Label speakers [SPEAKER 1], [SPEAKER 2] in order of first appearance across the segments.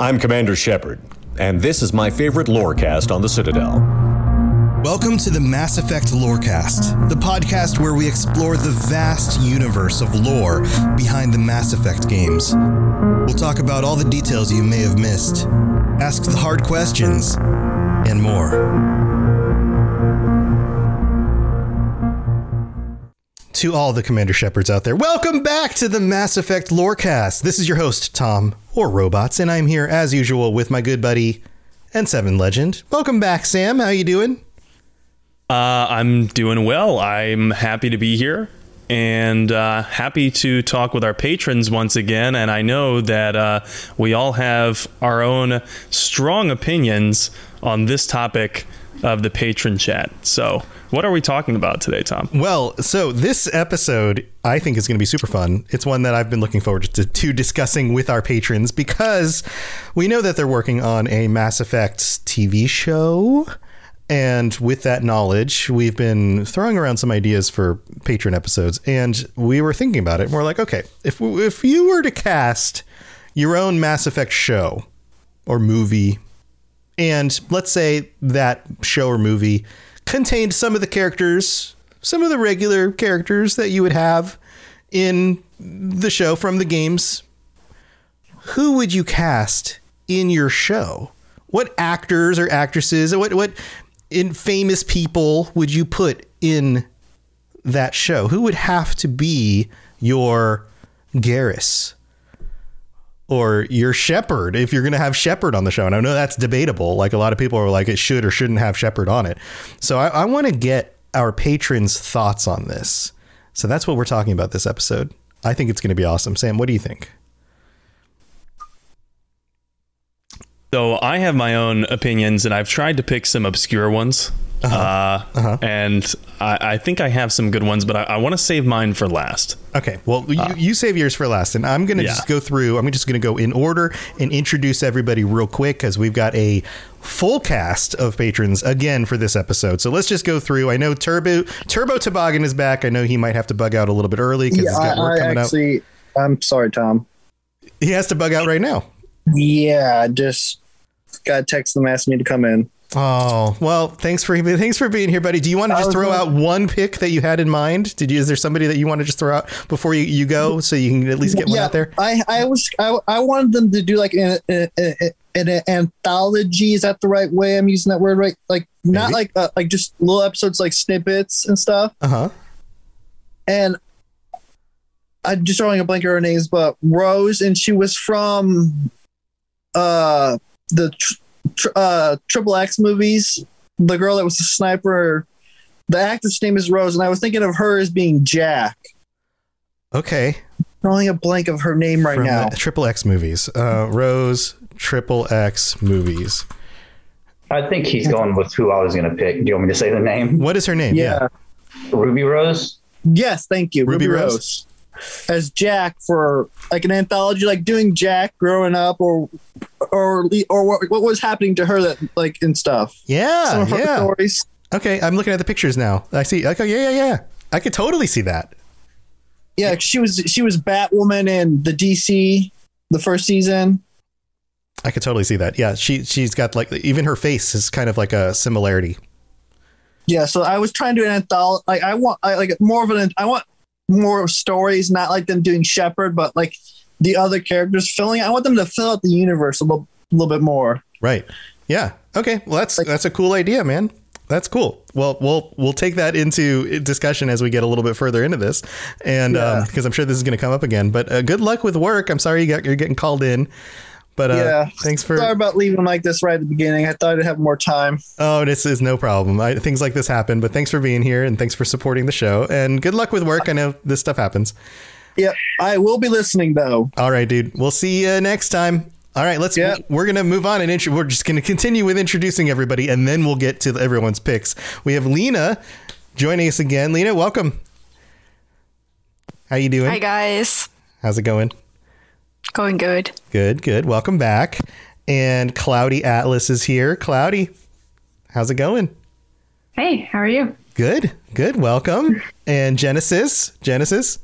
[SPEAKER 1] I'm Commander Shepard, and this is my favorite lorecast on the Citadel.
[SPEAKER 2] Welcome to the Mass Effect Lorecast, the podcast where we explore the vast universe of lore behind the Mass Effect games. We'll talk about all the details you may have missed, ask the hard questions, and more. To all the Commander Shepards out there, welcome back to the Mass Effect Lorecast. This is your host, Tom, or Robots, and I'm here as usual with my good buddy and Seven Legend. Welcome back, Sam. How you doing?
[SPEAKER 3] Uh, I'm doing well. I'm happy to be here and uh, happy to talk with our patrons once again. And I know that uh, we all have our own strong opinions on this topic of the patron chat. So, what are we talking about today, Tom?
[SPEAKER 2] Well, so this episode I think is going to be super fun. It's one that I've been looking forward to, to discussing with our patrons because we know that they're working on a Mass Effect TV show. And with that knowledge, we've been throwing around some ideas for patron episodes, and we were thinking about it. And we're like, okay, if if you were to cast your own Mass Effect show or movie, and let's say that show or movie contained some of the characters, some of the regular characters that you would have in the show from the games, who would you cast in your show? What actors or actresses, what what in famous people would you put in that show? Who would have to be your Garrus? Or your Shepard if you're going to have Shepard on the show. And I know that's debatable. Like a lot of people are like, it should or shouldn't have Shepard on it. So I, I want to get our patrons' thoughts on this. So that's what we're talking about this episode. I think it's going to be awesome. Sam, what do you think?
[SPEAKER 3] So I have my own opinions, and I've tried to pick some obscure ones. Uh-huh. Uh, uh-huh. And I, I, think I have some good ones, but I, I want to save mine for last.
[SPEAKER 2] Okay. Well, you, uh, you save yours for last, and I'm going to yeah. just go through. I'm just going to go in order and introduce everybody real quick because we've got a full cast of patrons again for this episode. So let's just go through. I know Turbo Turbo Toboggan is back. I know he might have to bug out a little bit early because
[SPEAKER 4] yeah,
[SPEAKER 2] he's got
[SPEAKER 4] work
[SPEAKER 2] I, coming
[SPEAKER 4] actually,
[SPEAKER 2] out.
[SPEAKER 4] I'm sorry, Tom.
[SPEAKER 2] He has to bug out right now.
[SPEAKER 4] Yeah, just got text them asking me to come in.
[SPEAKER 2] Oh well, thanks for thanks for being here, buddy. Do you want to just throw out one pick that you had in mind? Did you? Is there somebody that you want to just throw out before you, you go, so you can at least get
[SPEAKER 4] yeah,
[SPEAKER 2] one out there?
[SPEAKER 4] I I was I, I wanted them to do like an, an, an, anthology. Is that the right way? I'm using that word right? Like not Maybe. like uh, like just little episodes, like snippets and stuff.
[SPEAKER 2] Uh huh.
[SPEAKER 4] And I'm just throwing a blank of her names, but Rose, and she was from uh the tr- uh triple X movies. The girl that was the sniper. The actress name is Rose, and I was thinking of her as being Jack.
[SPEAKER 2] Okay.
[SPEAKER 4] Drawing a blank of her name right
[SPEAKER 2] From
[SPEAKER 4] now.
[SPEAKER 2] Triple X movies. Uh, Rose Triple X movies.
[SPEAKER 5] I think he's going with who I was going to pick. Do you want me to say the name?
[SPEAKER 2] What is her name?
[SPEAKER 4] Yeah.
[SPEAKER 5] Ruby Rose.
[SPEAKER 4] Yes, thank you.
[SPEAKER 2] Ruby
[SPEAKER 4] Ruby,
[SPEAKER 2] Rose?
[SPEAKER 4] Rose. As Jack for like an anthology, like doing Jack growing up, or or or what, what was happening to her that like and stuff.
[SPEAKER 2] Yeah, yeah.
[SPEAKER 4] stories.
[SPEAKER 2] Okay, I'm looking at the pictures now. I see. Okay, yeah, yeah, yeah. I could totally see that.
[SPEAKER 4] Yeah, she was she was Batwoman in the DC the first season.
[SPEAKER 2] I could totally see that. Yeah, she she's got like even her face is kind of like a similarity.
[SPEAKER 4] Yeah, so I was trying to do an anthology. Like I want, I like more of an. I want more stories, not like them doing Shepard, but like the other characters filling. I want them to fill out the universe a little, little bit more.
[SPEAKER 2] Right. Yeah. Okay. Well, that's that's a cool idea, man. That's cool. Well, we'll we'll take that into discussion as we get a little bit further into this, and
[SPEAKER 4] Yeah.
[SPEAKER 2] because I'm sure this is going to come up again. But uh, good luck with work. I'm sorry you got you're getting called in, but uh,
[SPEAKER 4] yeah,
[SPEAKER 2] thanks for.
[SPEAKER 4] Sorry about leaving like this right at the beginning. I thought I'd have more time.
[SPEAKER 2] Oh, this is no problem. I, things like this happen, but thanks for being here and thanks for supporting the show. And good luck with work. I know this stuff happens.
[SPEAKER 4] Yep, I will be listening though.
[SPEAKER 2] All right, dude. We'll see you next time All right, let's.
[SPEAKER 4] Yeah.
[SPEAKER 2] We're gonna move on and intro, we're just gonna continue with introducing everybody, and then we'll get to everyone's picks. We have Lena joining us again. Lena, welcome. How you doing?
[SPEAKER 6] Hi guys.
[SPEAKER 2] How's it going?
[SPEAKER 6] Going good.
[SPEAKER 2] Good, good. Welcome back. And Cloudy Atlas is here. Cloudy, how's it going?
[SPEAKER 7] Hey, how are you?
[SPEAKER 2] Good, good. Welcome. And Genesis, Genesis,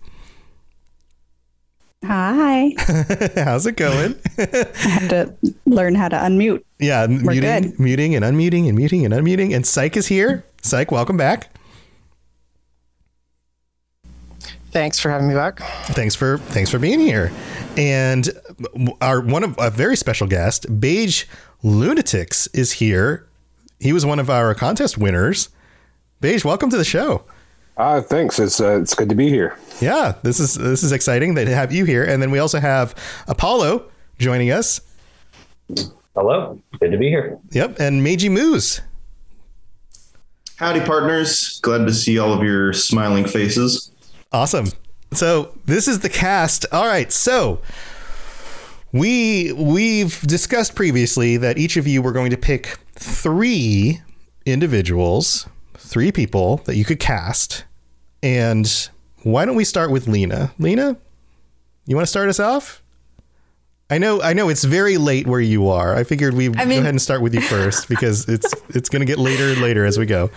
[SPEAKER 8] Hi.
[SPEAKER 2] how's it going?
[SPEAKER 8] I had to learn how to unmute.
[SPEAKER 2] Yeah, muting,
[SPEAKER 8] good.
[SPEAKER 2] muting, and unmuting, and muting, and unmuting. And Psych is here. Psych, welcome back.
[SPEAKER 9] Thanks for having me back.
[SPEAKER 2] Thanks for thanks for being here. And our one of a very special guest, Beige Lunatics, is here. He was one of our contest winners. Beige, welcome to the show.
[SPEAKER 10] Uh, thanks. It's uh, it's good to be here.
[SPEAKER 2] Yeah, this is this is exciting that to have you here. And then we also have Apollo joining us.
[SPEAKER 5] Hello, good to be here.
[SPEAKER 2] Yep, and Meiji Moose.
[SPEAKER 11] Howdy, partners. Glad to see all of your smiling faces.
[SPEAKER 2] Awesome. So this is the cast. All right. So we we've discussed previously that each of you were going to pick three individuals, three people that you could cast. And why don't we start with Lena? Lena, you want to start us off? I know I know it's very late where you are. I figured we'd
[SPEAKER 6] I
[SPEAKER 2] go ahead and start with you first because it's it's going to get later and later as we go.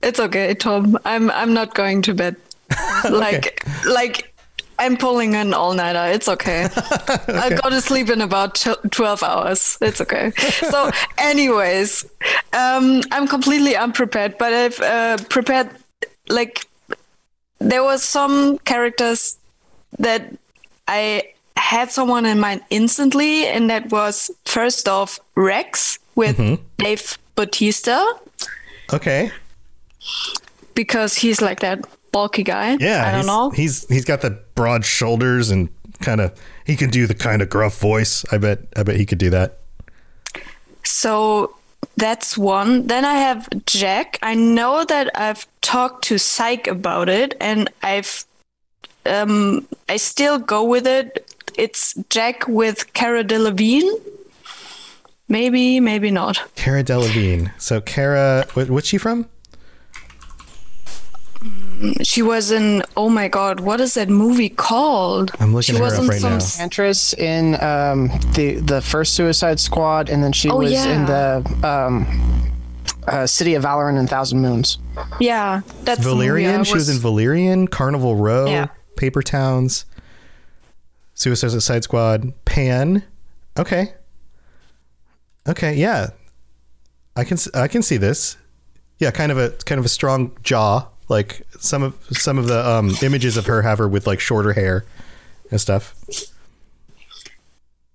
[SPEAKER 6] It's okay, Tom. I'm I'm not going to bed. Like like I'm pulling an all nighter. It's okay. I go to sleep in about tw- 12 hours. It's okay. So, anyways, um, I'm completely unprepared, but I've uh, prepared, like, there was some characters that I had someone in mind instantly, and that was first off Wrex with Dave Bautista
[SPEAKER 2] Okay.
[SPEAKER 6] because he's like that bulky guy.
[SPEAKER 2] Yeah,
[SPEAKER 6] I don't
[SPEAKER 2] he's,
[SPEAKER 6] know.
[SPEAKER 2] He's he's got the broad shoulders and kind of he can do the kind of gruff voice. I bet I bet he could do that.
[SPEAKER 6] So that's one. Then I have Jack. I know that I've talked to Psych about it, and I've um I still go with it. It's Jack with Cara Delevingne. Maybe, maybe not.
[SPEAKER 2] Cara Delevingne. So Cara, what, what's she from?
[SPEAKER 6] She was in. Oh my God, what is that movie called?
[SPEAKER 2] I'm looking
[SPEAKER 6] she
[SPEAKER 2] her
[SPEAKER 6] was
[SPEAKER 2] up
[SPEAKER 6] in
[SPEAKER 2] right
[SPEAKER 6] some
[SPEAKER 2] now.
[SPEAKER 6] s-
[SPEAKER 9] in um, the the first Suicide Squad, and then she
[SPEAKER 6] Oh,
[SPEAKER 9] was
[SPEAKER 6] yeah.
[SPEAKER 9] in the um, uh, City of Valorant and Thousand Moons.
[SPEAKER 6] Yeah, that's the movie I
[SPEAKER 2] Valerian. She was in Valerian, Carnival Row,
[SPEAKER 6] Yeah.
[SPEAKER 2] Paper Towns, Suicide Squad, Pan. Okay. Okay, yeah. I can s- I can see this. Yeah, kind of a kind of a strong jaw. Like some of some of the um, images of her have her with like shorter hair and stuff.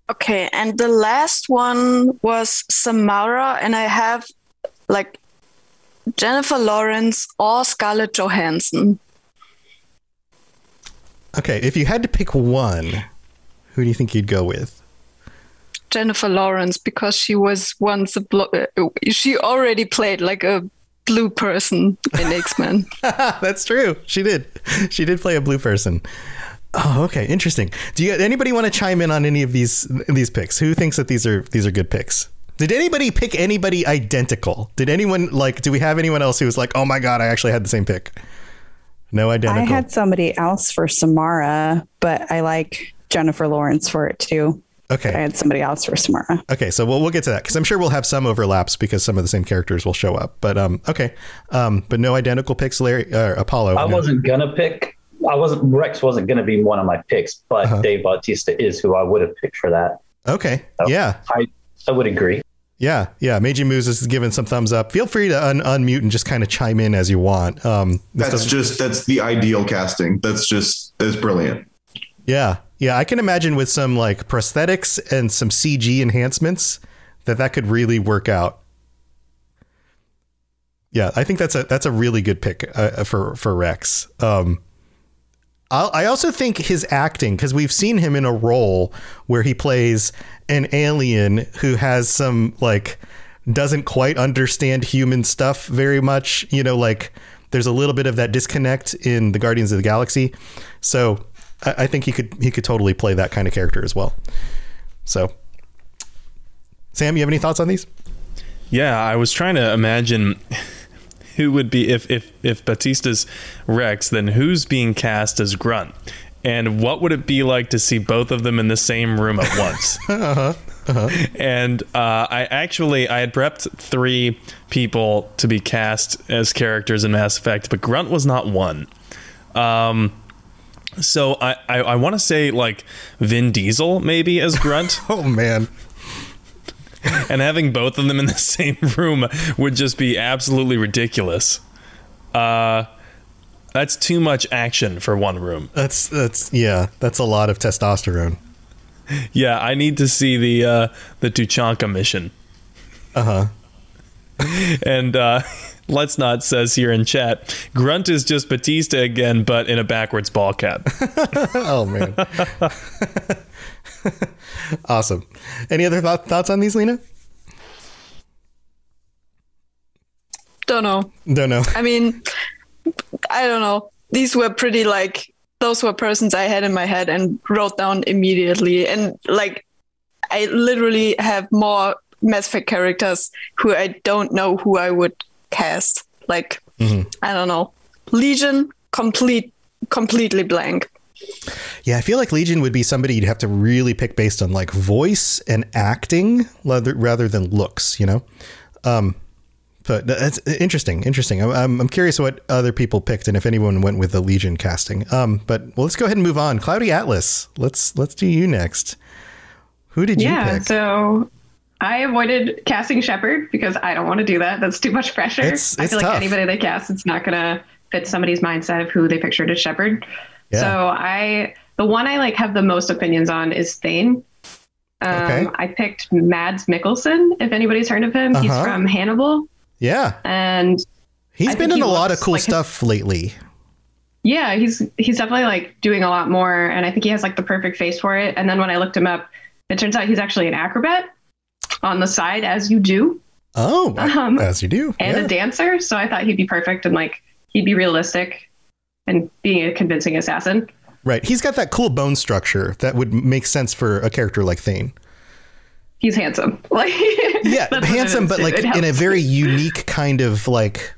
[SPEAKER 6] Okay, and the last one was Samara, and I have like Jennifer Lawrence or Scarlett Johansson.
[SPEAKER 2] Okay, if you had to pick one, who do you think you'd go with?
[SPEAKER 6] Jennifer Lawrence because she was once a blo- uh, she already played like a blue person in X Men.
[SPEAKER 2] That's true. She did. She did play a blue person. Oh, okay, interesting. Do you anybody want to chime in on any of these these picks? Who thinks that these are these are good picks? Did anybody pick anybody identical? Did anyone like? Do we have anyone else who was like, "Oh my god, I actually had the same pick"? No identical.
[SPEAKER 8] I had somebody else for Samara, but I like Jennifer Lawrence for it too. I
[SPEAKER 2] okay.
[SPEAKER 8] had somebody else for Samara.
[SPEAKER 2] Okay, so we'll we'll get to that because I'm sure we'll have some overlaps because some of the same characters will show up. But um, okay, um, but no identical picks. Larry uh, Apollo.
[SPEAKER 5] I
[SPEAKER 2] no.
[SPEAKER 5] wasn't gonna pick. I wasn't. Wrex wasn't gonna be one of my picks, but
[SPEAKER 2] Uh-huh.
[SPEAKER 5] Dave Bautista is who I would have picked for that.
[SPEAKER 2] Okay.
[SPEAKER 5] So
[SPEAKER 2] Yeah.
[SPEAKER 5] I I would agree.
[SPEAKER 2] Yeah, yeah. Meiji Moose is giving some thumbs up. Feel free to un- unmute and just kind of chime in as you want. Um, this
[SPEAKER 11] That's just that's the ideal casting. That's just that's brilliant.
[SPEAKER 2] yeah, yeah. I can imagine with some like prosthetics and some CG enhancements that that could really work out. Yeah, I think that's a that's a really good pick uh, for for Wrex. Um, I also think his acting because we've seen him in a role where he plays an alien who has some like doesn't quite understand human stuff very much. You know, like there's a little bit of that disconnect in the Guardians of the Galaxy. So I, I think he could he could totally play that kind of character as well. So Sam, you have any thoughts on these?
[SPEAKER 3] Yeah, I was trying to imagine who would be if if if Bautista's Wrex, then who's being cast as Grunt, and what would it be like to see both of them in the same room at once?
[SPEAKER 2] uh-huh. Uh-huh.
[SPEAKER 3] And uh, I actually I had prepped three people to be cast as characters in Mass Effect, but Grunt was not one. Um, so I I, I want to say like Vin Diesel maybe as Grunt.
[SPEAKER 2] oh man.
[SPEAKER 3] and having both of them in the same room would just be absolutely ridiculous. Uh, that's too much action for one room.
[SPEAKER 2] That's that's yeah, that's a lot of testosterone.
[SPEAKER 3] Yeah, I need to see the uh, the Tuchanka mission.
[SPEAKER 2] Uh
[SPEAKER 3] huh. and uh, let's not says here in chat, Grunt is just Bautista again, but in a backwards ball cap.
[SPEAKER 2] oh man. awesome. Any other th- thoughts on these, Lena?
[SPEAKER 6] Don't know.
[SPEAKER 2] Don't know.
[SPEAKER 6] I mean, I don't know. These were pretty like those were persons I had in my head and wrote down immediately. And like, I literally have more Mass Effect characters who I don't know who I would cast. Like, mm-hmm. I don't know. Legion, complete, completely blank.
[SPEAKER 2] Yeah, I feel like Legion would be somebody you'd have to really pick based on like voice and acting rather, rather than looks, you know? Um, but that's interesting. Interesting. I'm, I'm curious what other people picked and if anyone went with the Legion casting. Um, but well, let's go ahead and move on. Cloudy Atlas. Let's let's do you next. Who did
[SPEAKER 7] yeah,
[SPEAKER 2] you pick?
[SPEAKER 7] So I avoided casting Shepard because I don't want to do that. That's too much pressure.
[SPEAKER 2] It's,
[SPEAKER 7] I feel
[SPEAKER 2] tough.
[SPEAKER 7] like anybody they cast, it's not gonna fit somebody's mindset of who they pictured as Shepard.
[SPEAKER 2] Yeah.
[SPEAKER 7] So I the one I like have the most opinions on is Thane. Um,
[SPEAKER 2] Okay.
[SPEAKER 7] I picked Mads Mikkelsen. If anybody's heard of him, he's
[SPEAKER 2] Uh-huh.
[SPEAKER 7] from Hannibal,
[SPEAKER 2] Yeah.
[SPEAKER 7] and
[SPEAKER 2] He's
[SPEAKER 7] I
[SPEAKER 2] been in
[SPEAKER 7] he
[SPEAKER 2] a lot of cool
[SPEAKER 7] like his-
[SPEAKER 2] stuff lately.
[SPEAKER 7] yeah, he's he's definitely like doing a lot more, and I think he has like the perfect face for it. And then when I looked him up, it turns out he's actually an acrobat on the side, as you do,
[SPEAKER 2] Oh,
[SPEAKER 7] Um,
[SPEAKER 2] as you do.
[SPEAKER 7] and
[SPEAKER 2] yeah.
[SPEAKER 7] a dancer. So I thought he'd be perfect and like he'd be realistic and being a convincing assassin.
[SPEAKER 2] Right. He's got that cool bone structure that would make sense for a character like Thane.
[SPEAKER 7] He's handsome, like
[SPEAKER 2] Yeah,
[SPEAKER 7] that's what it
[SPEAKER 2] handsome, but like in a very unique kind of like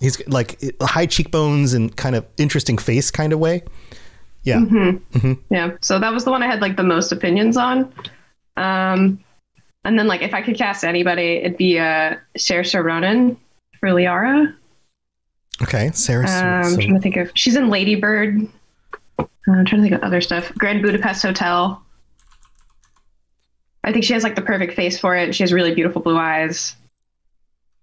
[SPEAKER 2] he's like high cheekbones and kind of interesting face kind of way. Yeah.
[SPEAKER 7] Mhm. Yeah. So that was the one I had like the most opinions on. Um, and then like if I could cast anybody, it'd be uh Saoirse Ronan for Liara.
[SPEAKER 2] Okay, Sarah.
[SPEAKER 7] Um, I'm trying to think of. She's in Lady Bird. Uh, I'm trying to think of other stuff. Grand Budapest Hotel. I think she has like the perfect face for it. She has really beautiful blue eyes,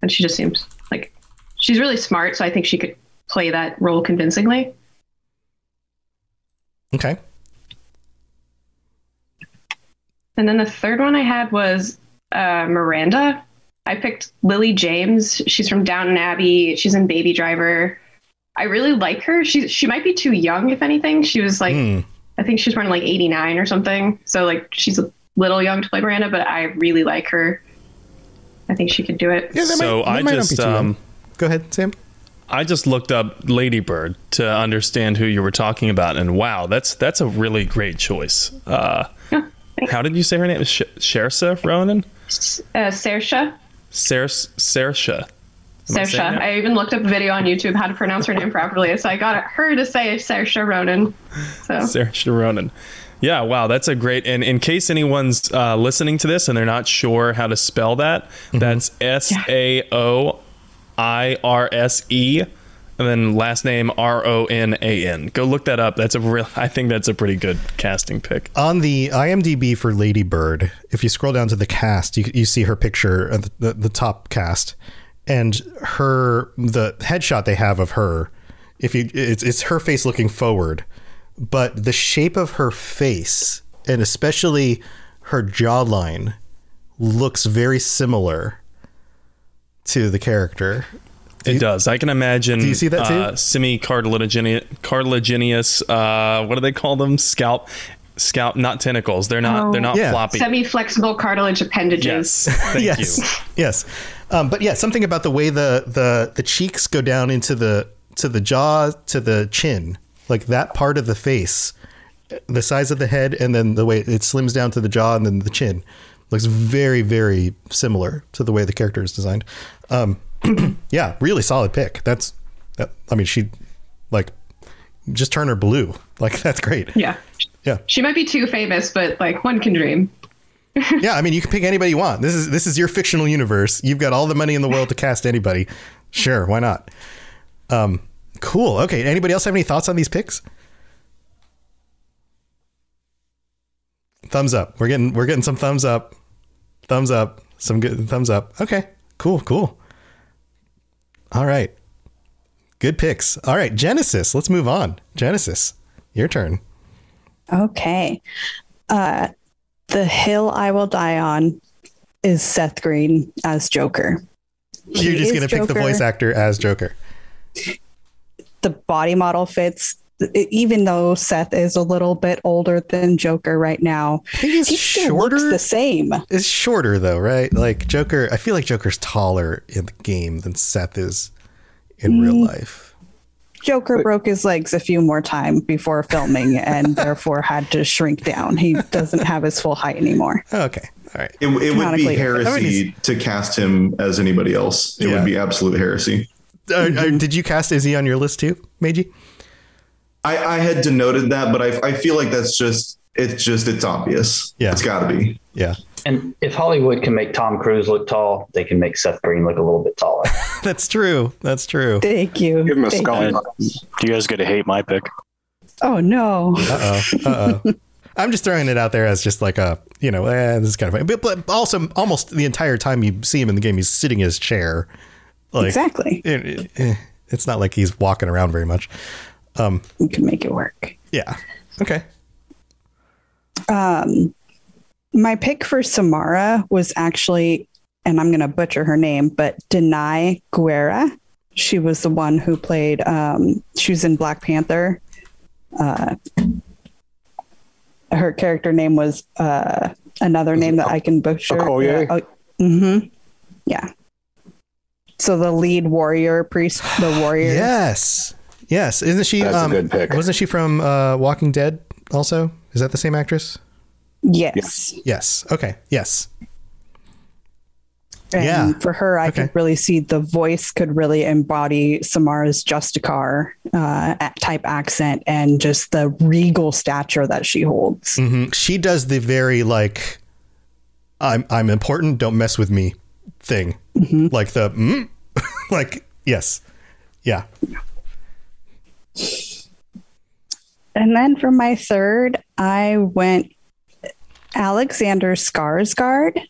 [SPEAKER 7] and she just seems like she's really smart. So I think she could play that role convincingly.
[SPEAKER 2] okay.
[SPEAKER 7] And then the third one I had was uh, Miranda. I picked Lily James. She's from Downton Abbey. She's in Baby Driver. I really like her. She she might be too young, if anything. She was like,
[SPEAKER 2] Hmm.
[SPEAKER 7] I think she's running like '89 or something. So like she's a little young to play Miranda, but I really like her. I think she could do it.
[SPEAKER 3] Yeah, so I just um,
[SPEAKER 2] go ahead, Sam.
[SPEAKER 3] I just looked up Ladybird to understand who you were talking about, and wow, that's that's a really great choice. Uh, how did you say her name? Sh- Shersa Ronan?
[SPEAKER 7] Uh, Saoirse.
[SPEAKER 3] Sers- Saoirse. Am I
[SPEAKER 7] Saoirse. I even looked up a video on YouTube how to pronounce her name properly, so I got her to say Saoirse Ronan. So
[SPEAKER 3] Saoirse Ronan. Yeah, wow, that's a great. And in case anyone's uh, listening to this and they're not sure how to spell that, that's S A O I R S E, and then last name R O N A N. Go look that up. That's a real. I think that's a pretty good casting pick.
[SPEAKER 2] On the IMDb for Lady Bird, if you scroll down to the cast, you, you see her picture at the, the, the top cast, and her the headshot they have of her. If you, it's, it's her face looking forward, but the shape of her face and especially her jawline looks very similar to the character.
[SPEAKER 3] It does. I can imagine.
[SPEAKER 2] Do you see that too?
[SPEAKER 3] Uh, semi-cartilaginous, cartilaginous. Uh, what do they call them? Scalp, scalp, not tentacles. They're not. they're not floppy.
[SPEAKER 7] Semi-flexible cartilage appendages.
[SPEAKER 3] Yes. Thank
[SPEAKER 2] yes.
[SPEAKER 3] you.
[SPEAKER 2] Yes. Um, but yeah, something about the way the, the the cheeks go down into the to the jaw to the chin, like that part of the face, the size of the head, and then the way it slims down to the jaw and then the chin. Looks very, very similar to the way the character is designed. Um, yeah, really solid pick. That's, that, I mean, she like just turn her blue. Like that's great.
[SPEAKER 7] Yeah.
[SPEAKER 2] Yeah.
[SPEAKER 7] She might be too famous, but like one can dream.
[SPEAKER 2] yeah, I mean, you can pick anybody you want. This is this is your fictional universe. You've got all the money in the world to cast anybody. Sure, why not? Um, cool. Okay. Anybody else have any thoughts on these picks? Thumbs up. We're getting we're getting some thumbs up. Thumbs up. Some good thumbs up. Okay. Cool. Cool. All right. Good picks. All right, Genesis. Let's move on. Genesis, your turn.
[SPEAKER 8] Okay. Uh, the hill I will die on is Seth Green as Joker.
[SPEAKER 2] You're
[SPEAKER 8] He
[SPEAKER 2] just going to pick the voice actor as Joker.
[SPEAKER 8] The body model fits, even though Seth is a little bit older than Joker right now.
[SPEAKER 2] I think he's
[SPEAKER 8] he
[SPEAKER 2] shorter.
[SPEAKER 8] looks the same.
[SPEAKER 2] It's shorter though, right? Like Joker, I feel like Joker's taller in the game than Seth is in real
[SPEAKER 8] Mm.
[SPEAKER 2] life.
[SPEAKER 8] Joker broke his legs a few more times before filming and therefore had to shrink down. He doesn't have his full height anymore.
[SPEAKER 2] Okay. All right.
[SPEAKER 11] It, it would be heresy
[SPEAKER 2] I mean,
[SPEAKER 11] to cast him as anybody else. It
[SPEAKER 2] Yeah.
[SPEAKER 11] would be absolute heresy.
[SPEAKER 2] Uh, uh, did you cast Izzy on your list too, Meiji?
[SPEAKER 11] I, I had denoted that, but I, I feel like that's just it's just it's obvious.
[SPEAKER 2] Yeah.
[SPEAKER 11] it's got to be.
[SPEAKER 2] Yeah.
[SPEAKER 5] And if Hollywood can make Tom Cruise look tall, they can make Seth Green look a little bit taller.
[SPEAKER 2] That's true. That's true.
[SPEAKER 8] Thank you.
[SPEAKER 10] Give him a
[SPEAKER 8] Thank
[SPEAKER 10] skull.
[SPEAKER 8] you.
[SPEAKER 12] You guys get to hate my pick.
[SPEAKER 8] Oh no.
[SPEAKER 2] Uh oh. Uh oh. I'm just throwing it out there as just like a, you know, eh, this is kind of funny. But, but also, almost the entire time you see him in the game, he's sitting in his chair. Like,
[SPEAKER 8] exactly.
[SPEAKER 2] it- it- eh, it's not like he's walking around very much. Um,
[SPEAKER 8] You can make it work.
[SPEAKER 2] yeah. Okay.
[SPEAKER 8] Um, my pick for Samara was actually, and I'm going to butcher her name, but Danai Gurira. She was the one who played. Um, she was in Black Panther. Uh, her character name was uh, another name that I can butcher.
[SPEAKER 10] Okoye?
[SPEAKER 8] Yeah. Oh, mm-hmm. Yeah. So the lead warrior priest, the warrior.
[SPEAKER 2] Yes. Yes. Isn't she?
[SPEAKER 10] That's a
[SPEAKER 2] um,
[SPEAKER 10] good pick.
[SPEAKER 2] Wasn't she from uh, Walking Dead also? Is that the same actress?
[SPEAKER 8] Yes.
[SPEAKER 2] Yes. Okay. Yes.
[SPEAKER 8] And
[SPEAKER 2] Yeah.
[SPEAKER 8] for her, I
[SPEAKER 2] Okay.
[SPEAKER 8] could really see the voice could really embody Samara's Justicar uh, a- type accent and just the regal stature that she holds.
[SPEAKER 2] hmm She does the very like, I'm I'm important. Don't mess with me, thing. Like the mm? like yes, yeah.
[SPEAKER 8] And then for my third, I went Alexander Skarsgård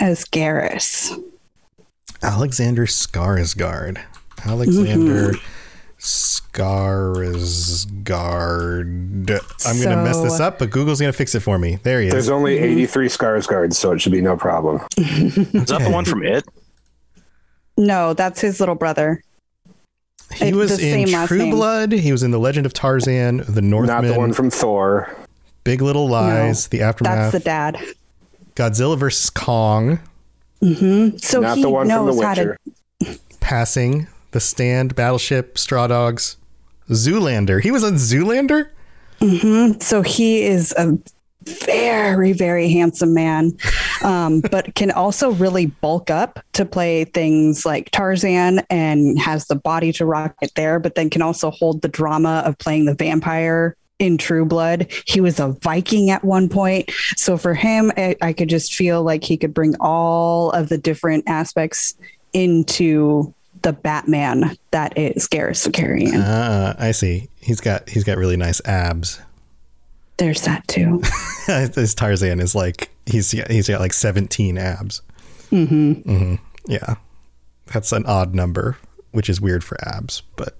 [SPEAKER 8] as Garrus.
[SPEAKER 2] Alexander Skarsgård. Alexander mm-hmm. Skarsgård. I'm gonna mess this up, but Google's gonna fix it for me. There he is.
[SPEAKER 10] There's only 83 Skarsgårds, so it should be no problem.
[SPEAKER 12] Is that the one from It?
[SPEAKER 8] No, that's his little brother.
[SPEAKER 2] He
[SPEAKER 8] It-
[SPEAKER 2] was
[SPEAKER 8] the
[SPEAKER 2] in
[SPEAKER 8] same last
[SPEAKER 2] True
[SPEAKER 8] name.
[SPEAKER 2] Blood. He was in The Legend of Tarzan, The Northman,
[SPEAKER 10] Not the one from Thor.
[SPEAKER 2] Big Little Lies, The Aftermath,
[SPEAKER 8] That's the dad.
[SPEAKER 2] Godzilla vs Kong,
[SPEAKER 8] hmm So
[SPEAKER 10] Not
[SPEAKER 8] he
[SPEAKER 10] the one from The
[SPEAKER 8] knows how to
[SPEAKER 2] Passing, The Stand, Battleship, Straw Dogs, Zoolander. He was on Zoolander.
[SPEAKER 8] hmm So he is a very, very handsome man, um, but can also really bulk up to play things like Tarzan and has the body to rock it there, but then can also hold the drama of playing the vampire in True Blood. He was a Viking at one point. So for him, I, I could just feel like he could bring all of the different aspects into the Batman that is Garrus Vakarian.
[SPEAKER 2] Ah, I see. He's got he's got really nice abs.
[SPEAKER 8] There's that too.
[SPEAKER 2] His Tarzan is like he's he's got like 17 abs.
[SPEAKER 8] hmm
[SPEAKER 2] hmm Yeah, that's an odd number, which is weird for abs, but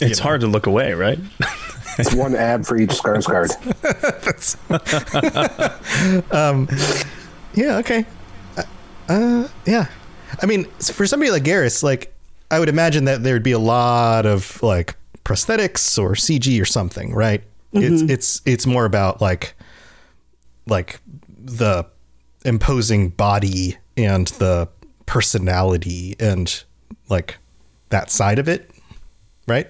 [SPEAKER 3] It's hard to look away, right?
[SPEAKER 10] It's one ab for each Skarsgård.
[SPEAKER 2] um, yeah, okay, uh, uh, yeah. I mean, for somebody like Garrus, like I would imagine that there would be a lot of like prosthetics or CG or something, right? It's
[SPEAKER 8] Mhm.
[SPEAKER 2] it's it's more about like like the imposing body and the personality and like that side of it, right?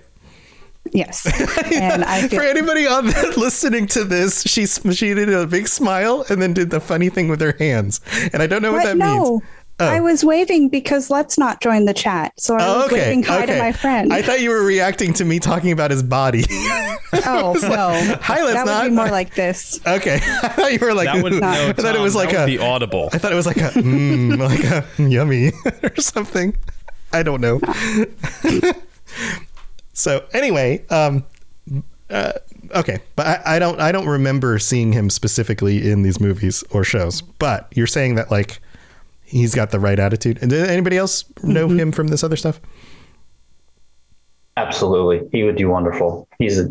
[SPEAKER 8] Yes. And I feel
[SPEAKER 2] For anybody on the, listening to this, she she did a big smile and then did the funny thing with her hands, and I don't know what, that
[SPEAKER 8] no.
[SPEAKER 2] means. Oh.
[SPEAKER 8] I was waving because let's not join the chat. So I
[SPEAKER 2] Oh,
[SPEAKER 8] was
[SPEAKER 2] okay.
[SPEAKER 8] waving hi
[SPEAKER 2] okay.
[SPEAKER 8] to my friend.
[SPEAKER 2] I thought you were reacting to me talking about his body.
[SPEAKER 8] oh no.
[SPEAKER 2] Hi, let's
[SPEAKER 8] that
[SPEAKER 2] not.
[SPEAKER 8] would be more like this.
[SPEAKER 2] Okay, I thought you were like.
[SPEAKER 3] That would- no,
[SPEAKER 2] I thought it was like a
[SPEAKER 3] be audible.
[SPEAKER 2] I thought it was like a mm, like a yummy or something. I don't know. so anyway, um, uh, okay, but I, I don't I don't remember seeing him specifically in these movies or shows. But you're saying that like he's got the right attitude. And did anybody else know
[SPEAKER 8] Mm-hmm.
[SPEAKER 2] him from this other stuff?
[SPEAKER 5] Absolutely, he would do wonderful. He's a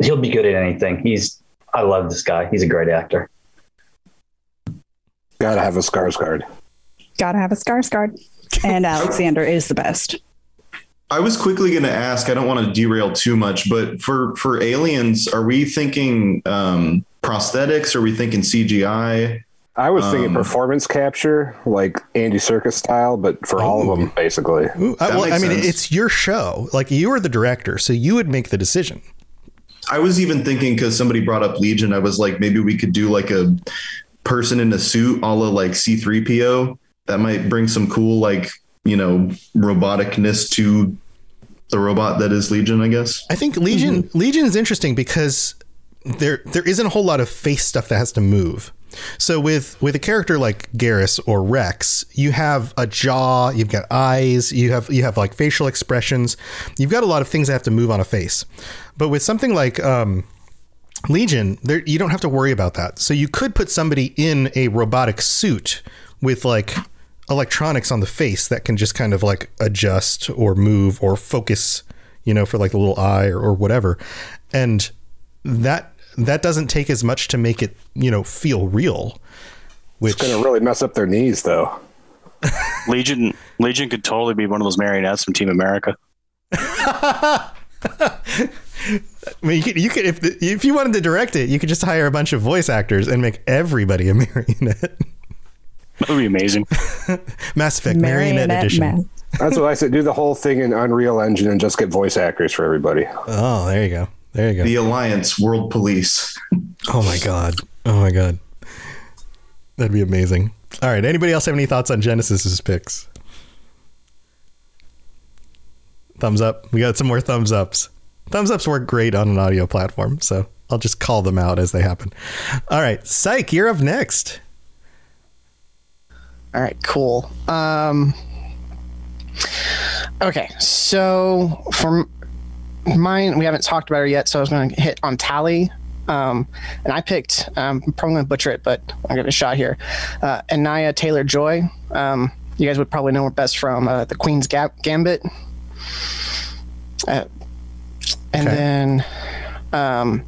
[SPEAKER 5] he'll be good at anything. He's I love this guy. He's a great actor.
[SPEAKER 10] Gotta have a scars guard.
[SPEAKER 8] Gotta have a Skarsgård. And Alexander is the best.
[SPEAKER 11] I was quickly going to ask. I don't want to derail too much, but for for aliens, are we thinking um, prosthetics? Are we thinking CGI?
[SPEAKER 10] I was thinking
[SPEAKER 11] Um,
[SPEAKER 10] performance capture, like Andy Serkis style, but for all of them, basically.
[SPEAKER 2] Ooh, I, well, I
[SPEAKER 11] makes
[SPEAKER 2] mean,
[SPEAKER 11] sense.
[SPEAKER 2] it's your show. Like you are the director, so you would make the decision.
[SPEAKER 11] I was even thinking because somebody brought up Legion. I was like, maybe we could do like a person in a suit, all of like C3PO. That might bring some cool, like you know, roboticness to the robot that is Legion. I guess.
[SPEAKER 2] I think Legion Legion is interesting because there there isn't a whole lot of face stuff that has to move. So with with a character like Garrus or Wrex, you have a jaw, you've got eyes, you have you have like facial expressions, you've got a lot of things that have to move on a face. But with something like um, Legion, there you don't have to worry about that. So you could put somebody in a robotic suit with like electronics on the face that can just kind of like adjust or move or focus, you know, for like a little eye or, or whatever. And that that doesn't take as much to make it, you know, feel real. Which
[SPEAKER 10] It's gonna really mess up their knees, though.
[SPEAKER 12] Legion Legion could totally be one of those marionettes from Team America.
[SPEAKER 2] I mean, you could, you could if the, if you wanted to direct it, you could just hire a bunch of voice actors and make everybody a marionette.
[SPEAKER 12] That would be amazing.
[SPEAKER 2] Mass Effect Marionette,
[SPEAKER 8] Marionette
[SPEAKER 2] Edition.
[SPEAKER 8] man.
[SPEAKER 10] That's what I said. Do the whole thing in Unreal Engine and just get voice actors for everybody.
[SPEAKER 2] Oh, there you go. There you go.
[SPEAKER 11] The Alliance World Police.
[SPEAKER 2] Oh my god. Oh my god. That'd be amazing. All right. Anybody else have any thoughts on Genesis's picks? Thumbs up. We got some more thumbs ups. Thumbs ups work great on an audio platform, so I'll just call them out as they happen. All right, Psych, you're up next.
[SPEAKER 9] All right, cool. Um, okay, so for m- mine, we haven't talked about her yet, so I was going to hit on Tali. Um, and I picked, um, I'm probably going to butcher it, but I'll give it a shot here. Uh, Anaya Taylor Joy. Um, you guys would probably know her best from uh, the Queen's Ga- Gambit. Uh, and
[SPEAKER 2] Okay.
[SPEAKER 9] then um,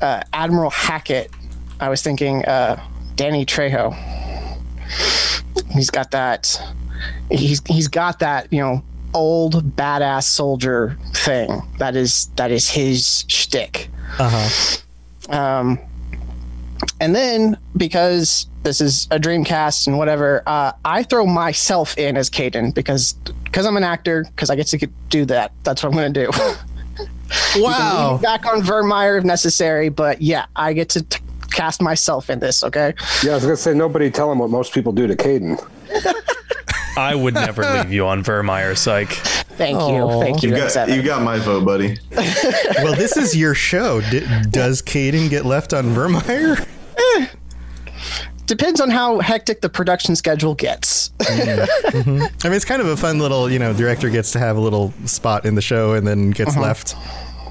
[SPEAKER 9] uh, Admiral Hackett. I was thinking uh, Danny Trejo. He's got that. He's he's got that you know old badass soldier thing. That is that is his shtick.
[SPEAKER 2] Uh huh.
[SPEAKER 9] Um, and then because this is a Dreamcast and whatever, uh, I throw myself in as Kaidan because because I'm an actor because I get to do that. That's what I'm going to do.
[SPEAKER 2] Wow.
[SPEAKER 9] Back on Virmire if necessary, but yeah, I get to t- cast myself in this. Okay.
[SPEAKER 10] Yeah, I was gonna say nobody tell him what most people do to Kaidan.
[SPEAKER 3] I would never leave you on Virmire, psych.
[SPEAKER 9] Thank you. Thank you.
[SPEAKER 11] You got you got my vote, buddy.
[SPEAKER 2] Well, this is your show. D- does Kaidan get left on Virmire? Eh.
[SPEAKER 9] Depends on how hectic the production schedule gets. Mm-hmm. Mm-hmm.
[SPEAKER 2] I mean, it's kind of a fun little, you know, director gets to have a little spot in the show and then gets
[SPEAKER 9] Uh-huh.
[SPEAKER 2] left,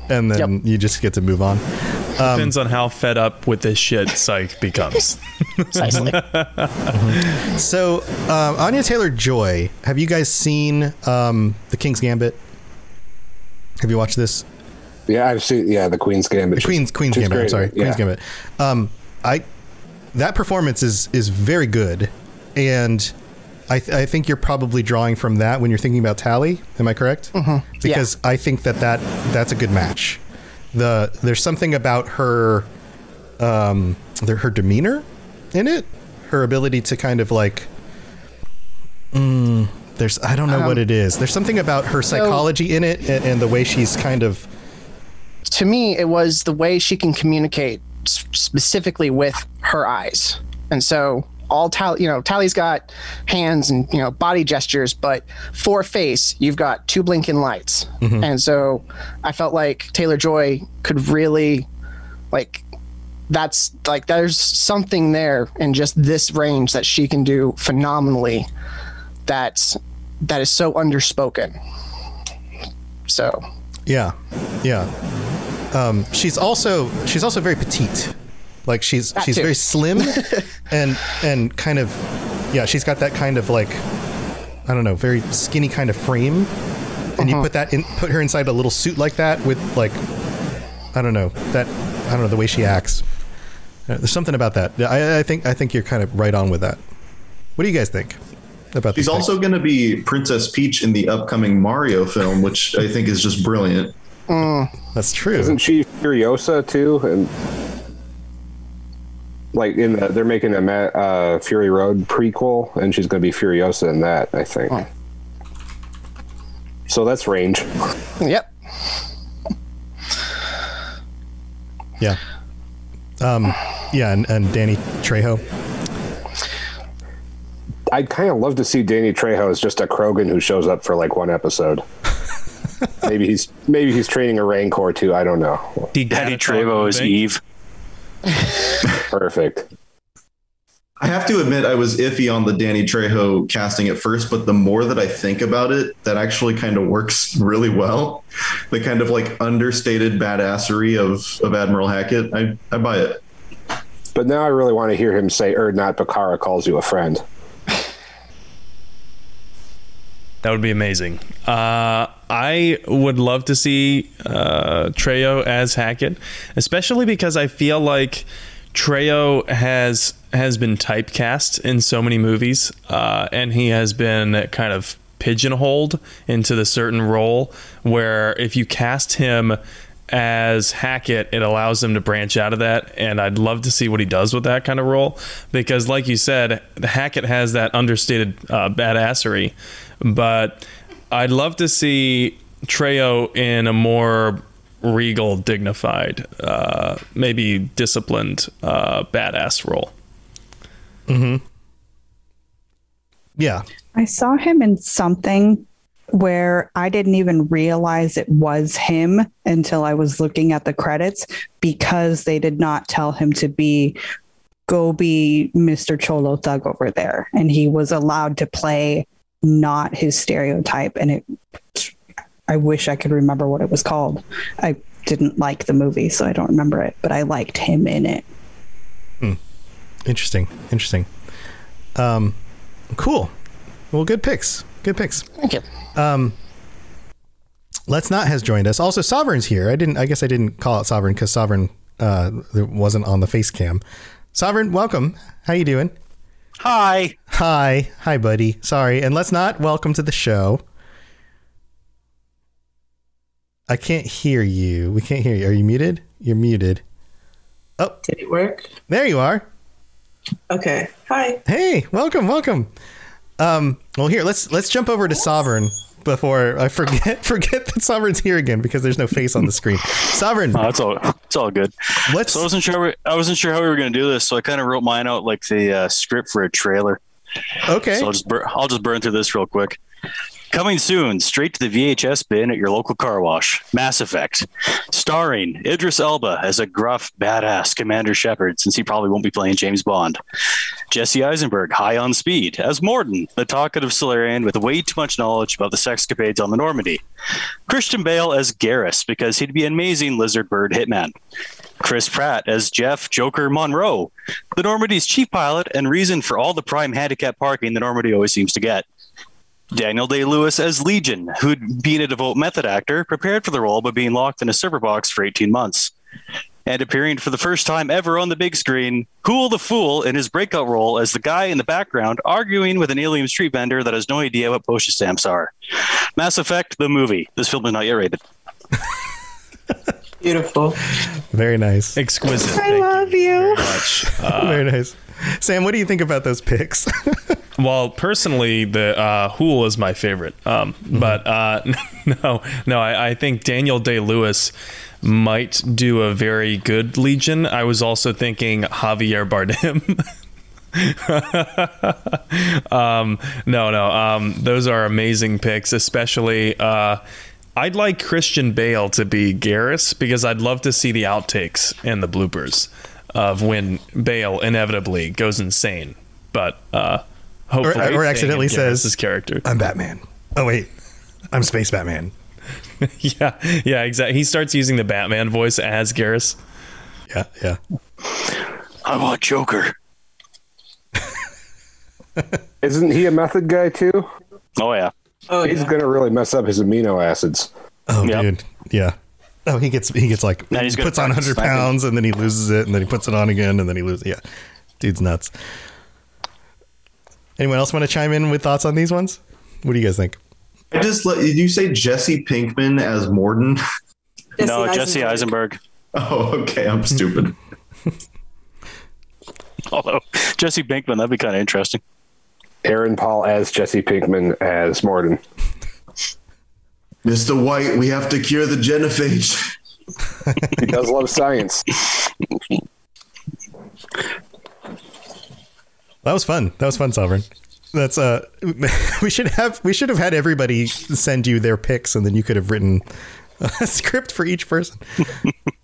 [SPEAKER 2] and then you just get to move on. Um,
[SPEAKER 3] Depends on how fed up with this shit psych becomes.
[SPEAKER 9] Precisely.
[SPEAKER 2] So, um, Anya Taylor Joy, have you guys seen um, The King's Gambit? Have you watched this?
[SPEAKER 10] Yeah, I've seen. Yeah, the Queen's Gambit.
[SPEAKER 2] The Queen's Queen's
[SPEAKER 10] she's
[SPEAKER 2] Gambit. I'm sorry,
[SPEAKER 10] Yeah.
[SPEAKER 2] Queen's Gambit. Um, I that performance is is very good, and I th- I think you're probably drawing from that when you're thinking about Tali. Am I correct?
[SPEAKER 9] Mm-hmm.
[SPEAKER 2] Because I think that that that's a good match. The there's something about her, um, there, her demeanor in it, her ability to kind of like. Mm, There's I don't know
[SPEAKER 9] Um,
[SPEAKER 2] what it is. There's something about her psychology in it and, and the way she's kind of
[SPEAKER 9] to me, it was the way she can communicate specifically with her eyes. And so all Tali, you know, Tali's got hands and you know body gestures, but for face, you've got two blinking lights.
[SPEAKER 2] Mhm.
[SPEAKER 9] And so I felt like Taylor Joy could really, like, that's like there's something there in just this range that she can do phenomenally. That's that is so underspoken. So
[SPEAKER 2] Yeah, yeah. Um, she's also she's also very petite. Like she's
[SPEAKER 9] That
[SPEAKER 2] she's
[SPEAKER 9] too.
[SPEAKER 2] very slim, and and kind of yeah. She's got that kind of like I don't know, very skinny kind of frame. And you
[SPEAKER 9] Uh-huh.
[SPEAKER 2] put that in, put her inside a little suit like that with like I don't know that I don't know the way she acts. Uh, There's something about that. Yeah, I, I think I think you're kind of right on with that. What do you guys think about?
[SPEAKER 11] She's also going to be Princess Peach in the upcoming Mario film, which I think is just brilliant.
[SPEAKER 2] That's true.
[SPEAKER 10] Isn't she Furiosa too? And like in the, they're making a uh, Fury Road prequel, and she's going to be Furiosa in that. I think. So that's range.
[SPEAKER 9] Yep.
[SPEAKER 2] Yeah. Um, yeah, and, and Danny Trejo.
[SPEAKER 10] I'd kind of love to see Danny Trejo as just a Krogan who shows up for like one episode. maybe he's maybe he's training a Rancor too. I don't know.
[SPEAKER 12] Daddy Trevo is Eve.
[SPEAKER 10] Perfect.
[SPEAKER 11] I have to admit, I was iffy on the Danny Trejo casting at first, but the more that I think about it, that actually kind of works really well. The kind of like understated badassery of, of Admiral Hackett, I, I buy it.
[SPEAKER 10] But now I really want to hear him say, "Urdnot Bakara calls you a friend."
[SPEAKER 3] That would be amazing. Uh, I would love to see uh, Trejo as Hackett, especially because I feel like Trejo has has been typecast in so many movies, uh, and he has been kind of pigeonholed into the certain role where if you cast him as Hackett, it allows him to branch out of that. And I'd love to see what he does with that kind of role because, like you said, the Hackett has that understated uh, badassery. But I'd love to see Trejo in a more regal, dignified, uh, maybe disciplined, uh, badass role.
[SPEAKER 2] Mm-hmm. Yeah.
[SPEAKER 8] I saw him in something where I didn't even realize it was him until I was looking at the credits because they did not tell him to be go be Mr. Cholo Thug over there. And he was allowed to play not his stereotype. And it, I wish I could remember what it was called. I didn't like the movie, so I don't remember it, but I liked him in it.
[SPEAKER 2] Interesting. Interesting. Um, cool. Well, good picks. Good picks.
[SPEAKER 9] Thank you.
[SPEAKER 2] Um, Let's Not has joined us. Also, Sovereign's here. I didn't. I guess I didn't call out Sovereign because Sovereign uh, wasn't on the face cam. Sovereign, welcome. How you doing?
[SPEAKER 12] Hi.
[SPEAKER 2] Hi. Hi, buddy. Sorry. And Let's Not, welcome to the show. I can't hear you. We can't hear you. Are you muted? You're muted. Oh.
[SPEAKER 13] Did it work?
[SPEAKER 2] There you are.
[SPEAKER 13] Okay. Hi.
[SPEAKER 2] Hey, welcome, welcome. Um, well, here let's let's jump over to Sovereign before I forget forget that Sovereign's here again because there's no face on the screen. Sovereign,
[SPEAKER 12] Oh, it's all it's all good.
[SPEAKER 2] Let's-
[SPEAKER 12] So I wasn't sure. we- I wasn't sure how we were going to do this, so I kind of wrote mine out like the uh, script for a trailer.
[SPEAKER 2] Okay.
[SPEAKER 12] So I'll just bur- I'll just burn through this real quick. Coming soon, straight to the VHS bin at your local car wash. Mass Effect, starring Idris Elba as a gruff, badass Commander Shepard, since he probably won't be playing James Bond. Jesse Eisenberg, high on speed, as Mordin, the talkative Salarian with way too much knowledge about the sexcapades on the Normandy. Christian Bale as Garrus, because he'd be an amazing lizard bird hitman. Chris Pratt as Jeff Joker Moreau, the Normandy's chief pilot and reason for all the prime handicap parking the Normandy always seems to get. Daniel Day Lewis as Legion, who'd been a devout method actor, prepared for the role by being locked in a server box for 18 months. And appearing for the first time ever on the big screen, Cool the Fool in his breakout role as the guy in the background arguing with an alien street vendor that has no idea what postage stamps are. Mass Effect, the movie. This film is not yet rated.
[SPEAKER 13] Beautiful.
[SPEAKER 2] very nice,
[SPEAKER 3] exquisite.
[SPEAKER 8] I love you.
[SPEAKER 3] Much.
[SPEAKER 2] Uh, very nice. Sam, what do you think about those picks?
[SPEAKER 3] well, personally, the uh, Hool is my favorite. Um, But uh, no, no, I, I think Daniel Day Lewis might do a very good Legion. I was also thinking Javier Bardem. um, no, no, um, those are amazing picks, especially. Uh, I'd like Christian Bale to be Garrus because I'd love to see the outtakes and the bloopers of when Bale inevitably goes insane. But uh, hopefully,
[SPEAKER 2] or, or accidentally says,
[SPEAKER 3] Garrus's character.
[SPEAKER 2] I'm Batman. Oh, wait. I'm Space Batman.
[SPEAKER 3] yeah, yeah, exactly. He starts using the Batman voice as Garrus.
[SPEAKER 2] Yeah, yeah.
[SPEAKER 12] I want Joker.
[SPEAKER 10] Isn't he a method guy too?
[SPEAKER 12] Oh yeah.
[SPEAKER 13] Oh,
[SPEAKER 10] He's
[SPEAKER 13] yeah.
[SPEAKER 10] gonna really mess up his amino acids.
[SPEAKER 2] Oh,
[SPEAKER 12] Yep.
[SPEAKER 2] dude. Yeah. Oh, he gets he gets like
[SPEAKER 12] And he's
[SPEAKER 2] puts
[SPEAKER 12] at
[SPEAKER 2] on 100 pounds and then he loses it and then he puts it on again and then he loses. Yeah, dude's nuts. Anyone else want to chime in with thoughts on these ones? What do you guys think?
[SPEAKER 11] I just let did you say Jesse Pinkman as Mordin?
[SPEAKER 12] no, Jesse Eisenberg.
[SPEAKER 11] Oh, okay. I'm stupid.
[SPEAKER 12] Although Jesse Pinkman, that'd be kind of interesting.
[SPEAKER 10] Aaron Paul as Jesse Pinkman as Mordin.
[SPEAKER 11] Mr. White, we have to cure the genophage.
[SPEAKER 10] He does love science.
[SPEAKER 2] That was fun. That was fun, Sovereign. That's uh, we should have we should have had everybody send you their picks and then you could have written a script for each person.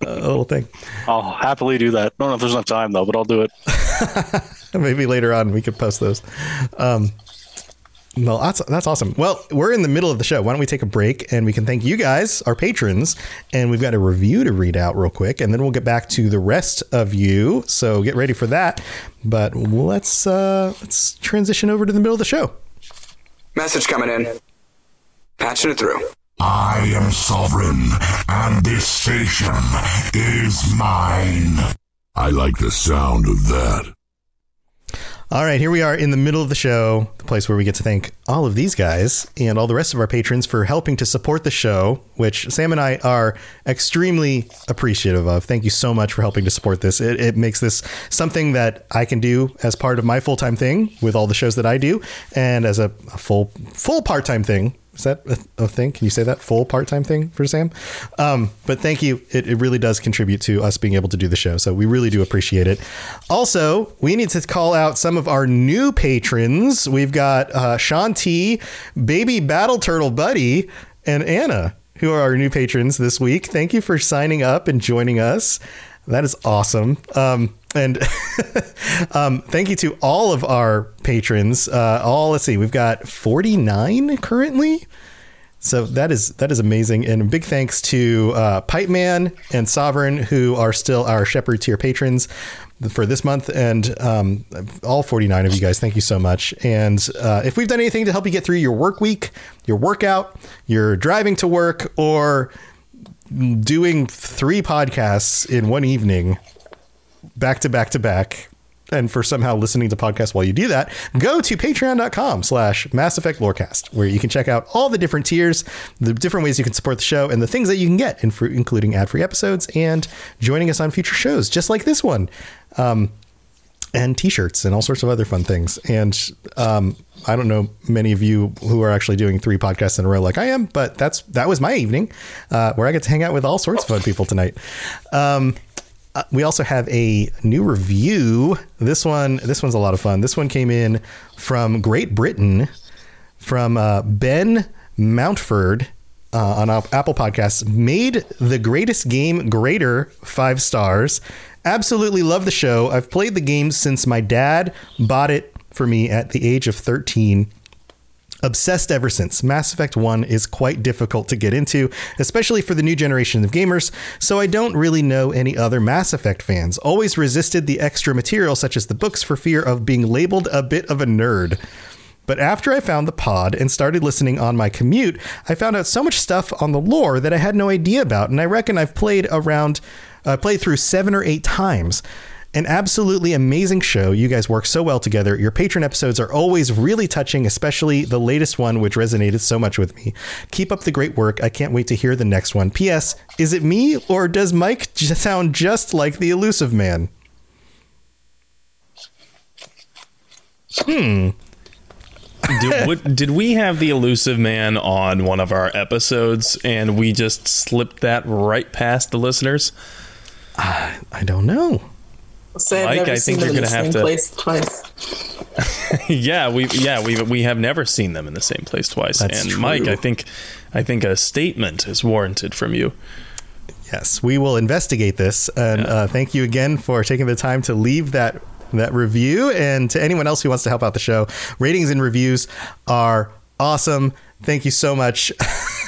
[SPEAKER 2] a little thing.
[SPEAKER 12] I'll happily do that. I don't know if there's enough time though, but I'll do it.
[SPEAKER 2] Maybe later on we could post those. Um, well, that's that's awesome. Well, we're in the middle of the show. Why don't we take a break and we can thank you guys, our patrons, and we've got a review to read out real quick, and then we'll get back to the rest of you. So get ready for that. But let's uh, let's transition over to the middle of the show.
[SPEAKER 14] Message coming in. Patching it through.
[SPEAKER 15] I am sovereign, and this station is mine. I like the sound of that.
[SPEAKER 2] All right, here we are in the middle of the show, the place where we get to thank all of these guys and all the rest of our patrons for helping to support the show, which Sam and I are extremely appreciative of. Thank you so much for helping to support this. It, it makes this something that I can do as part of my full time thing with all the shows that I do, and as a, a full full part time thing. Is that a, a thing? Can you say that full part time thing for Sam? Um, but thank you. It, it really does contribute to us being able to do the show. So we really do appreciate it. Also, we need to call out some of our new patrons. We've got uh, Sean T, Baby Battle Turtle Buddy, and Anna, who are our new patrons this week. Thank you for signing up and joining us. That is awesome. Um, and um, thank you to all of our patrons. Uh, all let's see, we've got 49 currently. So that is that is amazing, and big thanks to uh, Pipe Man and Sovereign, who are still our Shepard tier patrons for this month, and um, all 49 of you guys. Thank you so much. And uh, if we've done anything to help you get through your work week, your workout, your driving to work, or doing three podcasts in one evening, back to back to back and for somehow listening to podcasts while you do that go to patreon.com slash mass effect lorecast where you can check out all the different tiers the different ways you can support the show and the things that you can get in including ad-free episodes and joining us on future shows just like this one. Um, and t-shirts and all sorts of other fun things and um, i don't know many of you who are actually doing three podcasts in a row like i am but that's that was my evening uh, where i get to hang out with all sorts of fun people tonight um, uh, we also have a new review. This one, this one's a lot of fun. This one came in from Great Britain, from uh, Ben Mountford uh, on Apple Podcasts. Made the greatest game greater, five stars. Absolutely love the show. I've played the game since my dad bought it for me at the age of 13 obsessed ever since. Mass Effect 1 is quite difficult to get into, especially for the new generation of gamers, so I don't really know any other Mass Effect fans. Always resisted the extra material, such as the books, for fear of being labeled a bit of a nerd. But after I found the pod and started listening on my commute, I found out so much stuff on the lore that I had no idea about, and I reckon I've played around, uh, played through seven or eight times. An absolutely amazing show. You guys work so well together. Your patron episodes are always really touching, especially the latest one, which resonated so much with me. Keep up the great work. I can't wait to hear the next one. P.S. Is it me, or does Mike sound just like the elusive man? Hmm.
[SPEAKER 3] did, what, did we have the elusive man on one of our episodes and we just slipped that right past the listeners?
[SPEAKER 2] I don't know.
[SPEAKER 13] Say I've
[SPEAKER 3] Mike,
[SPEAKER 13] never
[SPEAKER 3] I think
[SPEAKER 13] them
[SPEAKER 3] you're
[SPEAKER 13] in the
[SPEAKER 3] gonna have
[SPEAKER 13] same
[SPEAKER 3] to-
[SPEAKER 13] place twice.
[SPEAKER 3] yeah, we yeah we we have never seen them in the same place twice.
[SPEAKER 2] That's
[SPEAKER 3] and Mike. I think I think a statement is warranted from you.
[SPEAKER 2] Yes, we will investigate this. And uh, thank you again for taking the time to leave that that review. And to anyone else who wants to help out the show, ratings and reviews are awesome. Thank you so much.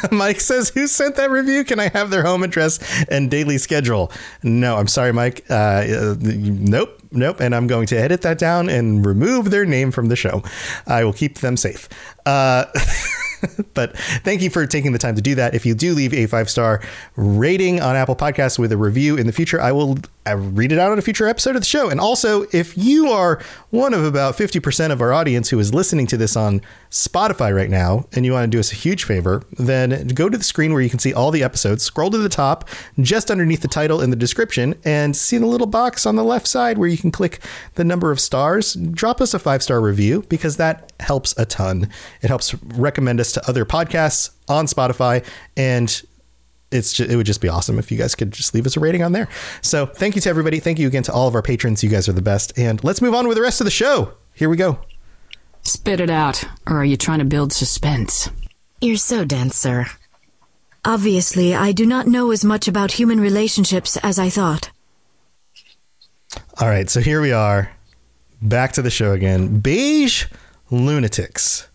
[SPEAKER 2] Mike says, "Who sent that review? Can I have their home address and daily schedule?" No, I'm sorry, Mike. Uh, uh, nope, nope. And I'm going to edit that down and remove their name from the show. I will keep them safe. Uh, but thank you for taking the time to do that. If you do leave a five star rating on Apple Podcasts with a review in the future, I will uh, read it out on a future episode of the show. And also, if you are one of about 50% of our audience who is listening to this on Spotify right now, and you want to do us a huge favor, then go to the screen where you can see all the episodes, scroll to the top, just underneath the title in the description, and see the little box on the left side where you can click the number of stars. Drop us a five star review because that helps a ton. It helps recommend us to other podcasts on Spotify and it's just, it would just be awesome if you guys could just leave us a rating on there. So thank you to everybody. Thank you again to all of our patrons. You guys are the best. And let's move on with the rest of the show. Here we go.
[SPEAKER 16] Spit it out, or are you trying to build suspense?
[SPEAKER 17] You're so dense, sir. Obviously, I do not know as much about human relationships as I thought.
[SPEAKER 2] All right, so here we are, back to the show again. Beige lunatics.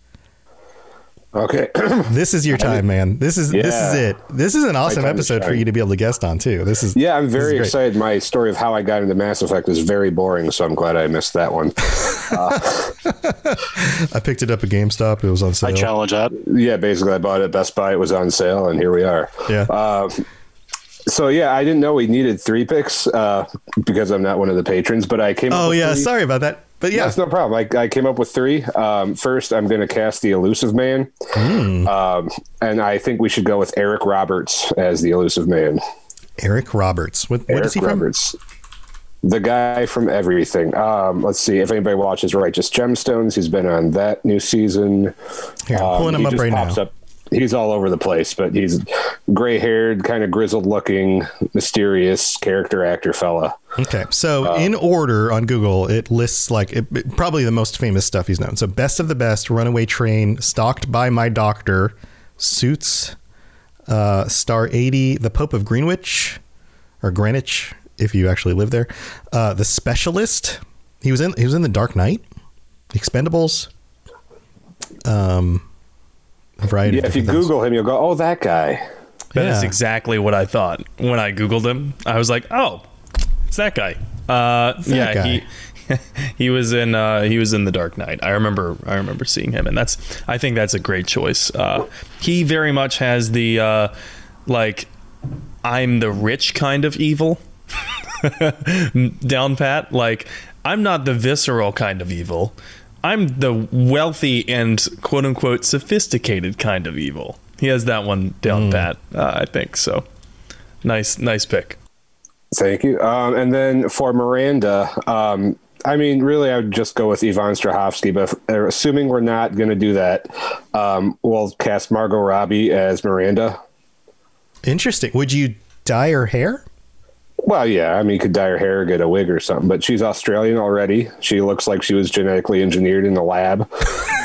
[SPEAKER 10] Okay,
[SPEAKER 2] this is your time, man. This is this is it. This is an awesome episode for you to be able to guest on too. This is
[SPEAKER 10] Yeah, I'm very excited. My story of how I got into Mass Effect is very boring, so I'm glad I missed that one.
[SPEAKER 2] I picked it up at GameStop. It was on sale.
[SPEAKER 10] I challenge that. Yeah, basically, I bought it at Best Buy. It was on sale, and here we are.
[SPEAKER 2] Yeah.
[SPEAKER 10] Uh, so yeah, I didn't know we needed three picks uh, because I'm not one of the patrons, but I came. up
[SPEAKER 2] Oh
[SPEAKER 10] with
[SPEAKER 2] yeah,
[SPEAKER 10] three.
[SPEAKER 2] sorry about that. But yeah,
[SPEAKER 10] That's no problem. I, I came up with three. Um, first, I'm going to cast the Elusive Man,
[SPEAKER 2] Hmm.
[SPEAKER 10] um, and I think we should go with Eric Roberts as the Elusive Man.
[SPEAKER 2] Eric Roberts. What, what
[SPEAKER 10] Eric
[SPEAKER 2] is he
[SPEAKER 10] Roberts. The guy from everything. Um, let's see if anybody watches Righteous Gemstones. He's been on that new season.
[SPEAKER 2] Here, I'm pulling him up right
[SPEAKER 10] pops
[SPEAKER 2] now.
[SPEAKER 10] Up. He's all over the place, but he's gray haired, kind of grizzled looking, mysterious character actor fella.
[SPEAKER 2] Okay, so
[SPEAKER 10] Uh,
[SPEAKER 2] in order on Google, it lists like it, it- probably the most famous stuff he's known. So best of the best, Runaway Train, Stalked by My Doctor, Suits, uh, Star eighty, The Pope of Greenwich, or Greenwich, if you actually live there. Uh, the Specialist. He was in. He was in The Dark Knight, Expendables. Um, a variety.
[SPEAKER 10] Yeah,
[SPEAKER 2] of
[SPEAKER 10] if you
[SPEAKER 2] things.
[SPEAKER 10] Google him, you'll go, "Oh, that guy."
[SPEAKER 3] That is
[SPEAKER 2] Yeah.
[SPEAKER 3] exactly what I thought when I googled him. I was like, "Oh, it's that guy." Uh,
[SPEAKER 2] that
[SPEAKER 3] yeah,
[SPEAKER 2] guy.
[SPEAKER 3] he he was in uh, he was in the Dark Knight. I remember I remember seeing him, and that's I think that's a great choice. Uh, he very much has the uh, like I'm the rich kind of evil down pat. Like I'm not the visceral kind of evil. I'm the wealthy and quote unquote sophisticated kind of evil. He has that one down pat. Uh, I think so. Nice, nice pick.
[SPEAKER 10] Thank you. Um, and then for Miranda, um, I mean, really, I would just go with Yvonne Strahovski. But if- uh, assuming we're not going to do that, um, we'll cast Margot Robbie as Miranda.
[SPEAKER 2] Interesting. Would you dye her hair?
[SPEAKER 10] Well, yeah, I mean, you could dye her hair, get a wig or something. But she's Australian already. She looks like she was genetically engineered in the lab.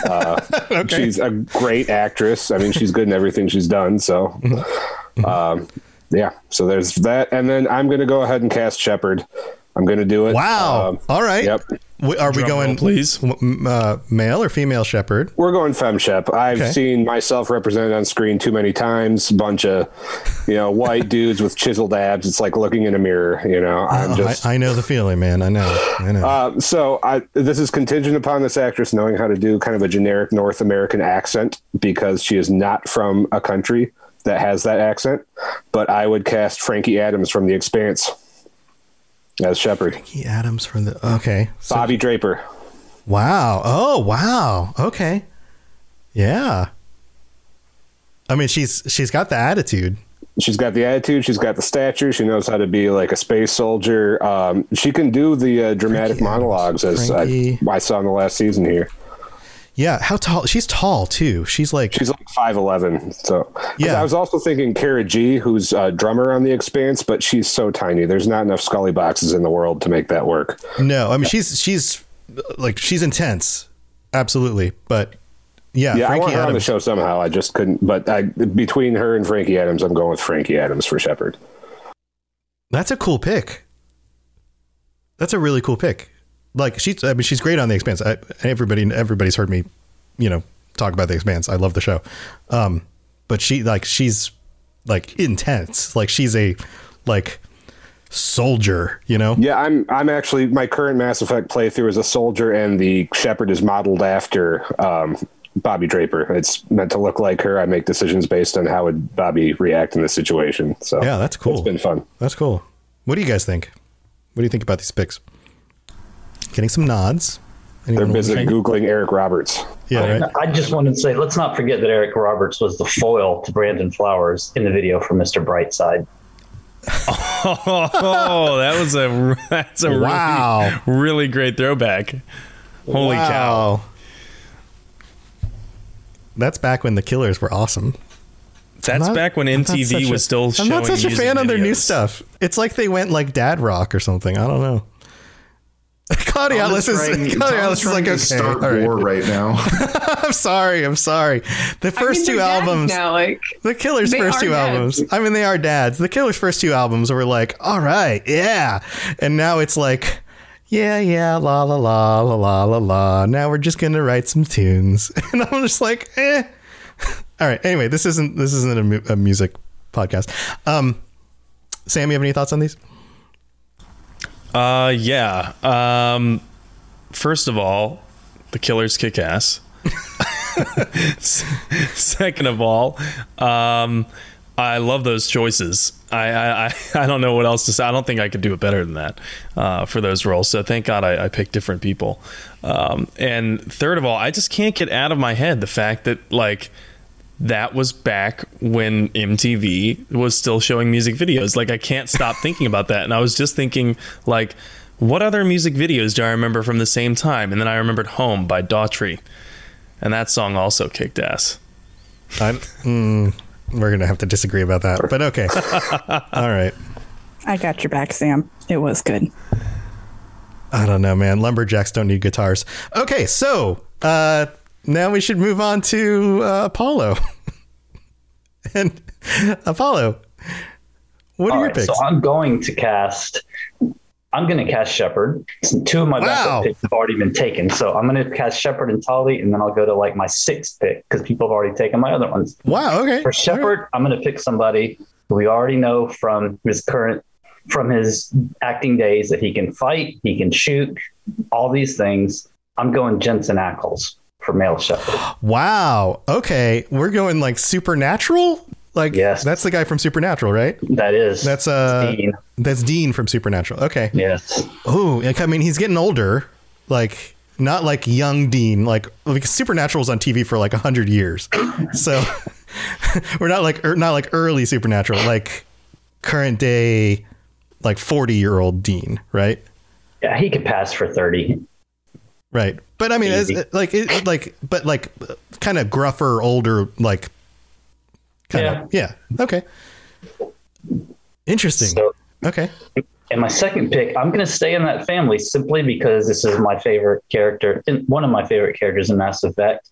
[SPEAKER 10] Uh, She's a great actress. I mean, she's good in everything she's done. So, um, yeah. So there's that. And then I'm going to go ahead and cast Shepard. I'm going to do it.
[SPEAKER 2] Wow.
[SPEAKER 10] Um,
[SPEAKER 2] All right.
[SPEAKER 10] Yep.
[SPEAKER 2] W- Are we going,
[SPEAKER 10] roll, please?
[SPEAKER 2] Uh, male or female Shepard?
[SPEAKER 10] We're going femshep. I've
[SPEAKER 2] Okay.
[SPEAKER 10] seen myself represented on screen too many times. Bunch of, you know, white dudes with chiseled abs. It's like looking in a mirror. You know, I'm
[SPEAKER 2] Oh,
[SPEAKER 10] just.
[SPEAKER 2] I, I know the feeling, man. I know. I know.
[SPEAKER 10] Uh, so I, this is contingent upon this actress knowing how to do kind of a generic North American accent because she is not from a country that has that accent. But I would cast Frankie Adams from The Expanse as Shepard.
[SPEAKER 2] Frankie Adams from the. Okay. So-
[SPEAKER 10] Bobby Draper.
[SPEAKER 2] Wow. Oh, wow. Okay. Yeah. I mean, she's she's got the attitude.
[SPEAKER 10] She's got the attitude. She's got the stature. She knows how to be like a space soldier. Um, she can do the uh, dramatic monologues as I, I saw in the last season here.
[SPEAKER 2] Yeah, how tall? She's tall too. She's like
[SPEAKER 10] she's like five eleven. So
[SPEAKER 2] Yeah.
[SPEAKER 10] I was also thinking Cara Gee, who's a drummer on The Expanse, but she's so tiny. There's not enough Scully boxes in the world to make that work.
[SPEAKER 2] no. I mean, she's she's like she's intense, absolutely. But yeah,
[SPEAKER 10] yeah, I
[SPEAKER 2] Frankie
[SPEAKER 10] want her on the show somehow. I just couldn't. But I, between her and Frankie Adams, I'm going with Frankie Adams for Shepard.
[SPEAKER 2] That's a cool pick. That's a really cool pick. Like she's, I mean, she's great on The Expanse. I, everybody, everybody's heard me, you know, talk about The Expanse. I love the show. Um, but she, like, she's like intense. Like she's a like soldier. You know.
[SPEAKER 10] Yeah, I'm. I'm actually my current Mass Effect playthrough is a soldier, and the Shepard is modeled after um, Bobby Draper. It's meant to look like her. I make decisions based on how would Bobby react in this situation. So
[SPEAKER 2] Yeah, that's cool.
[SPEAKER 10] It's been fun.
[SPEAKER 2] That's cool. What do you guys think? What do you think about these picks? Getting some nods.
[SPEAKER 10] They're busy googling Eric Roberts.
[SPEAKER 2] Yeah, right.
[SPEAKER 5] I just wanted to say, let's not forget that Eric Roberts was the foil to Brandon Flowers in the video for Mr. Brightside.
[SPEAKER 3] Oh, that was a that's a
[SPEAKER 2] Wow.
[SPEAKER 3] really, really great throwback. Holy cow!
[SPEAKER 2] That's back when the Killers were awesome.
[SPEAKER 3] That's
[SPEAKER 2] not-
[SPEAKER 3] back when MTV
[SPEAKER 2] such a-
[SPEAKER 3] was still
[SPEAKER 2] I'm
[SPEAKER 3] showing
[SPEAKER 2] not such a
[SPEAKER 3] music
[SPEAKER 2] fan of their new stuff. It's like they went like dad rock or something. I don't know. Claudia
[SPEAKER 11] Thomas
[SPEAKER 2] Atlas is,
[SPEAKER 11] trying-
[SPEAKER 2] Claudia
[SPEAKER 11] Thomas
[SPEAKER 2] Atlas is like,
[SPEAKER 11] trying
[SPEAKER 2] okay.
[SPEAKER 11] start
[SPEAKER 2] all right.
[SPEAKER 11] war right now.
[SPEAKER 2] I'm sorry. I'm sorry. The first
[SPEAKER 7] they're
[SPEAKER 2] two albums.
[SPEAKER 7] now, like,
[SPEAKER 2] the Killers' first two
[SPEAKER 7] dads.
[SPEAKER 2] albums. I mean, they are dads. The Killers' first two albums were like, all right, yeah. And now it's like, yeah, yeah, la, la, la, la, la, la, la. Now we're just going to write some tunes. And I'm just like, eh. All right. Anyway, this isn't, this isn't a, mu- a music podcast. Um, Sam, you have any thoughts on these?
[SPEAKER 3] Uh, yeah. Um, first of all, the Killers kick ass. Second of all, um, I love those choices. I, I, I- don't know what else to say. I don't think I could do it better than that uh, for those roles. So thank God I, I picked different people. Um, and third of all, I just can't get out of my head the fact that like that was back when MTV was still showing music videos. Like I can't stop thinking about that. And I was just thinking like what other music videos do I remember from the same time? And then I remembered Home by Daughtry. And that song also kicked ass.
[SPEAKER 2] I'm, mm, we're going to have to disagree about that, but okay. All right.
[SPEAKER 8] I got your back, Sam. It was good.
[SPEAKER 2] I don't know, man. Lumberjacks don't need guitars. Okay, so uh, now we should move on to uh, Apollo. and Apollo, what are
[SPEAKER 5] All
[SPEAKER 2] your
[SPEAKER 5] right,
[SPEAKER 2] picks?
[SPEAKER 5] So I'm going to cast. I'm going to cast Shepard. Two of my
[SPEAKER 2] Wow.
[SPEAKER 5] backup picks have already been taken, so I'm going to cast Shepard and Tali, and then I'll go to like my sixth pick because people have already taken my other ones.
[SPEAKER 2] Wow. Okay.
[SPEAKER 5] For Shepard, I'm going to pick somebody who we already know from his current, from his acting days that he can fight, he can shoot, all these things. I'm going Jensen Ackles for male Shepard.
[SPEAKER 2] Wow. Okay, we're going like supernatural. Like yes, that's the guy from Supernatural, right?
[SPEAKER 5] That is.
[SPEAKER 2] That's uh,
[SPEAKER 5] Dean.
[SPEAKER 2] that's Dean from Supernatural. Okay.
[SPEAKER 5] Yes.
[SPEAKER 2] Oh, like, I mean, he's getting older. Like not like young Dean. Like like Supernatural's on TV for like a hundred years. So we're not like er, not like early Supernatural. Like current day, like forty year old Dean, right?
[SPEAKER 5] Yeah, he could pass for 30.
[SPEAKER 2] Right. But I mean, as, like, it, like, but like, kind of gruffer, older, like, kind of, yeah. Okay. Interesting. okay.
[SPEAKER 5] And my second pick, I'm going to stay in that family simply because this is my favorite character, and one of my favorite characters in Mass Effect.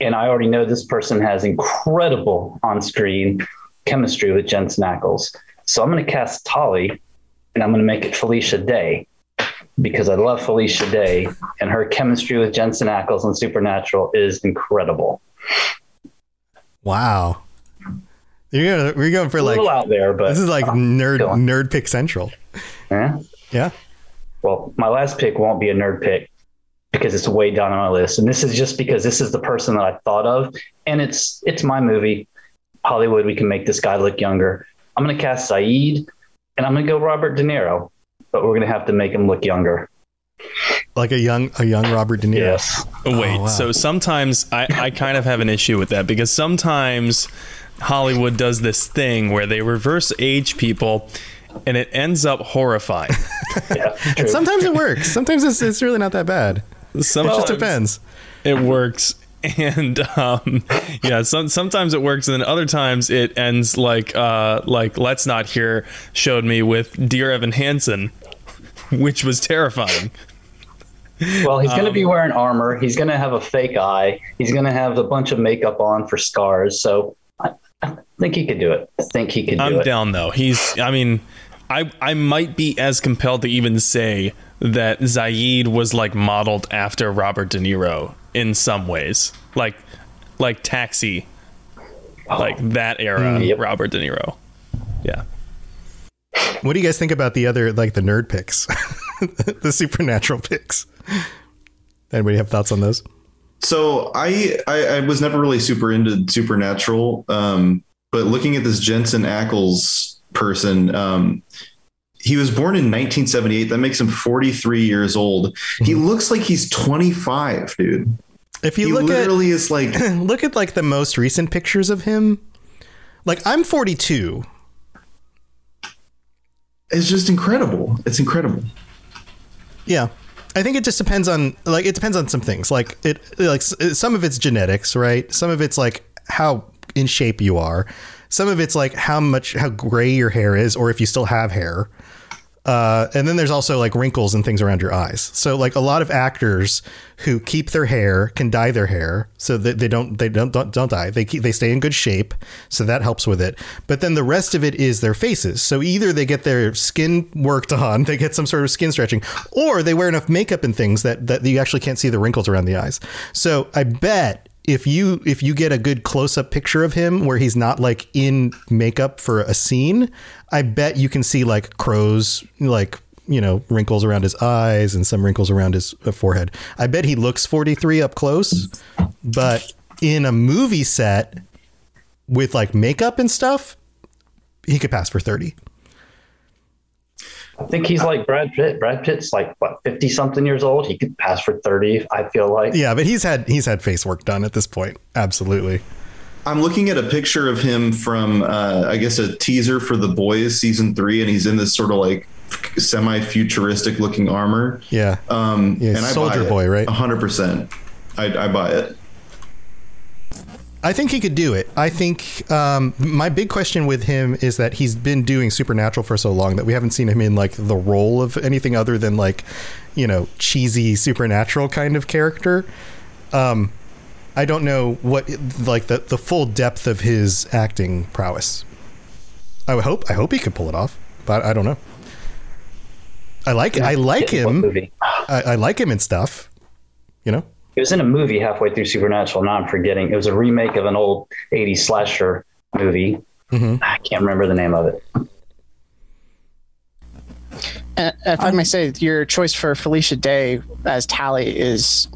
[SPEAKER 5] And I already know this person has incredible on screen chemistry with Jensen Ackles. So I'm going to cast Tali and I'm going to make it Felicia Day because I love Felicia Day and her chemistry with Jensen Ackles on Supernatural is incredible.
[SPEAKER 2] Wow. You're going we're going for
[SPEAKER 5] A
[SPEAKER 2] like,
[SPEAKER 5] little out there, but
[SPEAKER 2] this is like nerd, nerd pick central.
[SPEAKER 5] Yeah.
[SPEAKER 2] Yeah.
[SPEAKER 5] Well, my last pick won't be a nerd pick because it's way down on my list, and this is just because this is the person that I thought of, and it's it's my movie. Hollywood, we can make this guy look younger. I'm gonna cast Zaeed, and I'm gonna go Robert De Niro, but we're gonna have to make him look younger.
[SPEAKER 2] Like a young, a young Robert De Niro.
[SPEAKER 5] Yes.
[SPEAKER 3] Wait,
[SPEAKER 2] wow.
[SPEAKER 3] so sometimes I, I kind of have an issue with that because sometimes Hollywood does this thing where they reverse age people and it ends up horrifying.
[SPEAKER 2] And sometimes it works. Sometimes it's, it's really not that bad.
[SPEAKER 3] sometimes
[SPEAKER 2] it just depends.
[SPEAKER 3] It works, and um, yeah, some sometimes it works, and then other times it ends like uh, like Let's Not Hear showed me with Dear Evan Hansen, which was terrifying.
[SPEAKER 5] Well, he's going to be
[SPEAKER 3] Um,
[SPEAKER 5] wearing armor. He's going to have a fake eye. He's going to have a bunch of makeup on for scars. So I, I think he could do it. I think he could do
[SPEAKER 3] I'm down though. He's. I mean, I I might be as compelled to even say that Zaeed was like modeled after Robert De Niro in some ways, like like Taxi, like that era
[SPEAKER 2] Mm. Yep.
[SPEAKER 3] Robert De Niro. Yeah.
[SPEAKER 2] What do you guys think about the other, like the nerd picks, the supernatural picks? Anybody have thoughts on those?
[SPEAKER 11] So I, I I was never really super into supernatural, um, but looking at this Jensen Ackles person, um, he was born in 1978. That makes him 43 years old. He looks like he's 25, dude.
[SPEAKER 2] If you
[SPEAKER 11] he
[SPEAKER 2] look
[SPEAKER 11] literally
[SPEAKER 2] at,
[SPEAKER 11] is like
[SPEAKER 2] look at like the most recent pictures of him. Like I'm 42.
[SPEAKER 11] It's just incredible. It's incredible.
[SPEAKER 2] Yeah. I think it just depends on like it depends on some things. Like it like some of it's genetics, right? Some of it's like how in shape you are. Some of it's like how much how gray your hair is or if you still have hair. Uh, and then there's also like wrinkles and things around your eyes. So like a lot of actors who keep their hair can dye their hair so that they don't they don't don't, don't die. They keep they stay in good shape, so that helps with it. But then the rest of it is their faces. So either they get their skin worked on, they get some sort of skin stretching, or they wear enough makeup and things that that you actually can't see the wrinkles around the eyes. So I bet if you if you get a good close up picture of him where he's not like in makeup for a scene, I bet you can see like crows like you know wrinkles around his eyes and some wrinkles around his uh, forehead. I bet he looks 43 up close, but in a movie set with like makeup and stuff, he could pass for 30.
[SPEAKER 5] I think he's like Brad Pitt. Brad Pitt's like what fifty something years old. He could pass for thirty. I feel like.
[SPEAKER 2] Yeah, but he's had he's had face work done at this point. Absolutely.
[SPEAKER 11] I'm looking at a picture of him from, uh, I guess, a teaser for The Boys season three, and he's in this sort of like semi-futuristic looking armor.
[SPEAKER 2] Yeah.
[SPEAKER 11] Um,
[SPEAKER 2] Yeah,
[SPEAKER 11] and I
[SPEAKER 2] Soldier
[SPEAKER 11] buy it.
[SPEAKER 2] Boy, right?
[SPEAKER 11] 100%. I, I buy it.
[SPEAKER 2] I think he could do it. I think um, my big question with him is that he's been doing Supernatural for so long that we haven't seen him in like the role of anything other than like, you know, cheesy Supernatural kind of character. Um, I don't know what like the the full depth of his acting prowess. I would hope I hope he could pull it off, but I don't know. I like I like him. I, I like him and stuff. You know.
[SPEAKER 5] He was in a movie halfway through Supernatural. Now I'm forgetting. It was a remake of an old '80s slasher movie.
[SPEAKER 2] Mm-hmm.
[SPEAKER 5] I can't remember the name of it.
[SPEAKER 9] Uh, if I may say, your choice for Felicia Day as Tali is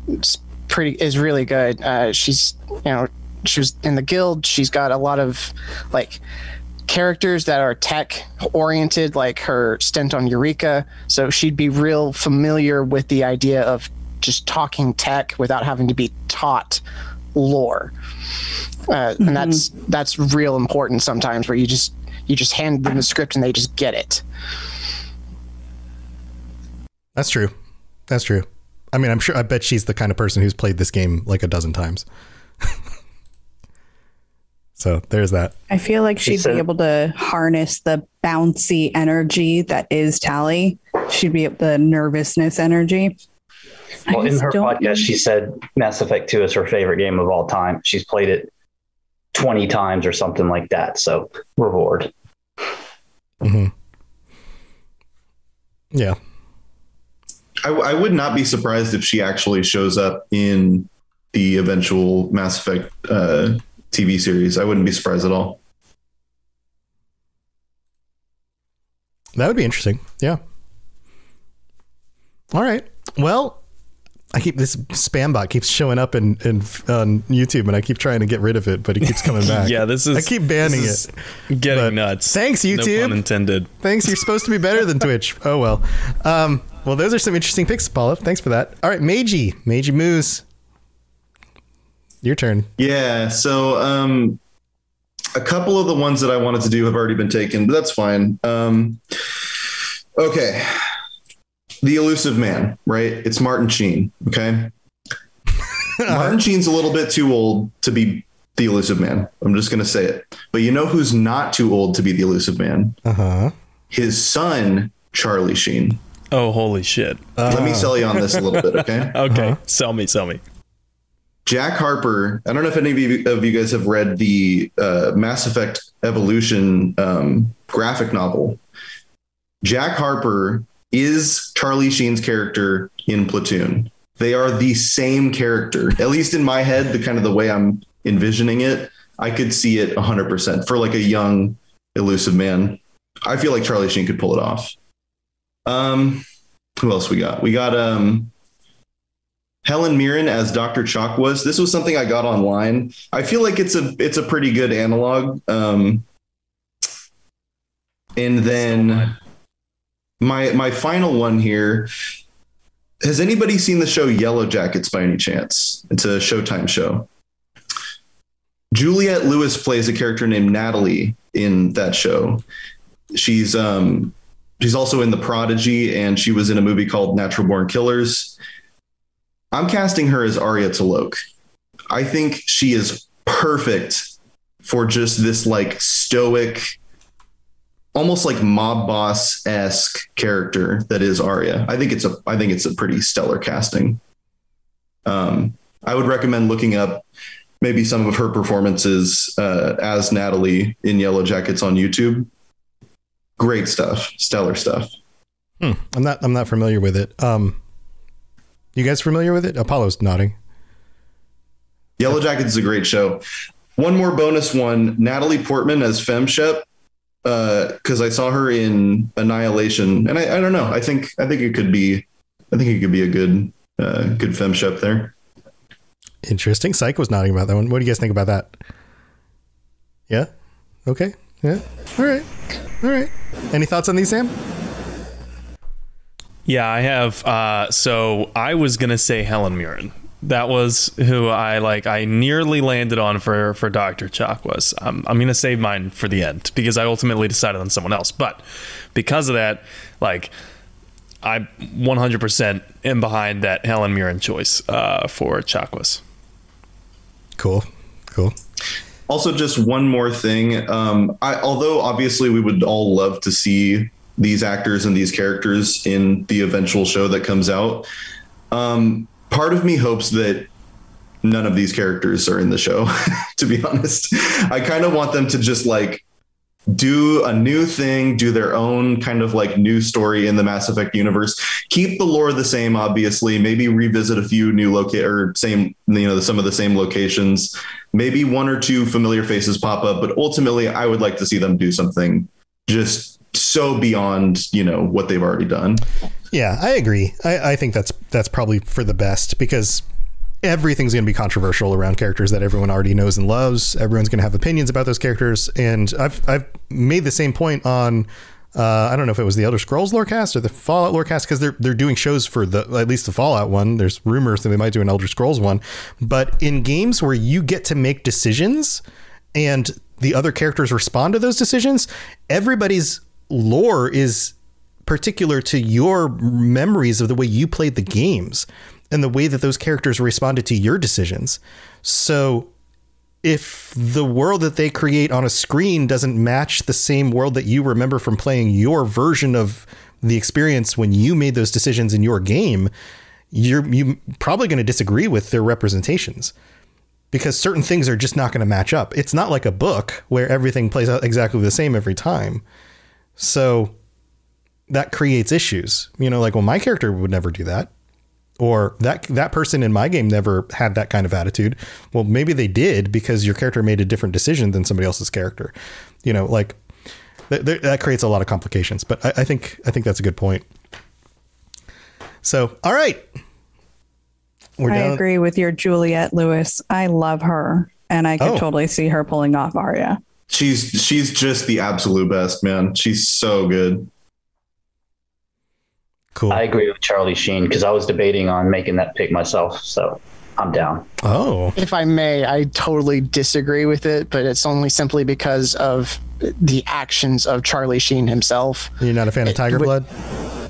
[SPEAKER 9] pretty is really good. Uh, she's you know she was in the guild. She's got a lot of like characters that are tech oriented, like her stint on Eureka. So she'd be real familiar with the idea of just talking tech without having to be taught lore. Uh, And that's that's real important sometimes, where you just you just hand them the script and they just get it.
[SPEAKER 2] That's true. That's true. I mean, I'm sure. I bet she's the kind of person who's played this game like a dozen times. so there's that.
[SPEAKER 8] I feel like
[SPEAKER 2] She
[SPEAKER 8] she'd
[SPEAKER 2] said-
[SPEAKER 8] be able to harness the bouncy energy that is Tali. She'd be the nervousness energy. I
[SPEAKER 5] Well, in her
[SPEAKER 8] don't-
[SPEAKER 5] podcast, she said Mass Effect 2 is her favorite game of all time. She's played it 20 times or something like that. So, reward.
[SPEAKER 2] hmm Yeah.
[SPEAKER 11] I, I would not be surprised if she actually shows up in the eventual Mass Effect uh, TV series. I wouldn't be surprised at all.
[SPEAKER 2] That would be interesting. Yeah. All right. Well, I keep this spam bot keeps showing up in, in on YouTube, and I keep trying to get rid of it, but it keeps coming back.
[SPEAKER 3] yeah, this is.
[SPEAKER 2] I keep banning
[SPEAKER 3] this
[SPEAKER 2] it.
[SPEAKER 3] is Getting nuts.
[SPEAKER 2] Thanks,
[SPEAKER 3] No
[SPEAKER 2] YouTube.
[SPEAKER 3] pun intended.
[SPEAKER 2] Thanks. You're supposed to be better than Twitch. Oh well. Um, well, those are some interesting picks, Paula. Thanks for that. All right, Meiji, Meiji Moose. Your turn.
[SPEAKER 11] Yeah. So um, a couple of the ones that I wanted to do have already been taken, but that's fine. Um, okay. The elusive man, right? It's Martin Sheen. Okay. Martin Sheen's a little bit too old to be the elusive man. I'm just going to say it. But you know who's not too old to be the elusive man?
[SPEAKER 2] Uh huh.
[SPEAKER 11] His son, Charlie Sheen.
[SPEAKER 3] Oh, holy shit.
[SPEAKER 11] Let me sell you on this a little bit, okay?
[SPEAKER 3] okay. Sell me, sell me.
[SPEAKER 11] Jack Harper. I don't know if any of you, of you guys have read the uh, Mass Effect Evolution um, graphic novel. Jack Harper is Charlie Sheen's character in Platoon. They are the same character, at least in my head. The kind of the way I'm envisioning it, I could see it 100% for like a young, elusive man. I feel like Charlie Sheen could pull it off. Um, who else we got? We got um Helen Mirren as Dr. Chakwas. This was something I got online. I feel like it's a it's a pretty good analog. Um, and then my my final one here. Has anybody seen the show Yellow Jackets by any chance? It's a Showtime show. Juliette Lewis plays a character named Natalie in that show. She's um she's also in The Prodigy and she was in a movie called Natural Born Killers. I'm casting her as Aria T'Loak. I think she is perfect for just this like stoic, almost like mob boss esque character that is Aria. I think it's a I think it's a pretty stellar casting. Um, I would recommend looking up maybe some of her performances uh, as Natalie in Yellow Jackets on YouTube. Great stuff, stellar stuff.
[SPEAKER 2] Hmm. I'm not. I'm not familiar with it. Um, you guys familiar with it? Apollo's nodding.
[SPEAKER 11] Yellow Jackets is a great show. One more bonus one: Natalie Portman as Fem Femshep, because I saw her in Annihilation, and I, I don't know. I think I think it could be, I think it could be a good uh, good Femshep there.
[SPEAKER 2] Interesting. Psych was nodding about that one. What do you guys think about that? Yeah. Okay. Yeah. All right. All right. Any thoughts on these, Sam?
[SPEAKER 3] Yeah, I have. Uh, so I was gonna say Helen Mirren. That was who I like. I nearly landed on for for Doctor Chakwas. I'm I'm gonna save mine for the end because I ultimately decided on someone else. But because of that, like I 100% am behind that Helen Mirren choice uh, for Chakwas.
[SPEAKER 2] Cool. Cool.
[SPEAKER 11] Also, just one more thing. Um, I, although obviously we would all love to see these actors and these characters in the eventual show that comes out, um, part of me hopes that none of these characters are in the show. to be honest, I kind of want them to just like do a new thing, do their own kind of like new story in the Mass Effect universe. Keep the lore the same, obviously. Maybe revisit a few new locate or same, you know, some of the same locations. Maybe one or two familiar faces pop up, but ultimately, I would like to see them do something just so beyond, you know, what they've already done.
[SPEAKER 2] Yeah, I agree. I, I think that's that's probably for the best because everything's going to be controversial around characters that everyone already knows and loves. Everyone's going to have opinions about those characters, and I've I've made the same point on. Uh, I don't know if it was the Elder Scrolls lorecast or the Fallout lorecast because they're they're doing shows for the at least the Fallout one. There's rumors that they might do an Elder Scrolls one, but in games where you get to make decisions and the other characters respond to those decisions, everybody's lore is particular to your memories of the way you played the games and the way that those characters responded to your decisions. So if the world that they create on a screen doesn't match the same world that you remember from playing your version of the experience when you made those decisions in your game, you're you probably going to disagree with their representations because certain things are just not going to match up. It's not like a book where everything plays out exactly the same every time. So that creates issues. You know, like well my character would never do that or that that person in my game never had that kind of attitude. Well, maybe they did because your character made a different decision than somebody else's character. You know, like that, that creates a lot of complications. But I, I, think I think that's a good point. So, all right,
[SPEAKER 8] We're I
[SPEAKER 2] down.
[SPEAKER 8] agree with your Juliet Lewis. I love her, and I could
[SPEAKER 11] Oh.
[SPEAKER 8] totally see her pulling off Aria.
[SPEAKER 11] She's she's just the absolute best, man. She's so good.
[SPEAKER 2] Cool.
[SPEAKER 5] I agree with Charlie Sheen because I was debating on making that pick myself. So I'm down.
[SPEAKER 2] Oh.
[SPEAKER 9] If I may, I totally disagree with it, but it's only simply because of the actions of Charlie Sheen himself.
[SPEAKER 2] You're not a fan of Tiger
[SPEAKER 9] would-
[SPEAKER 2] Blood?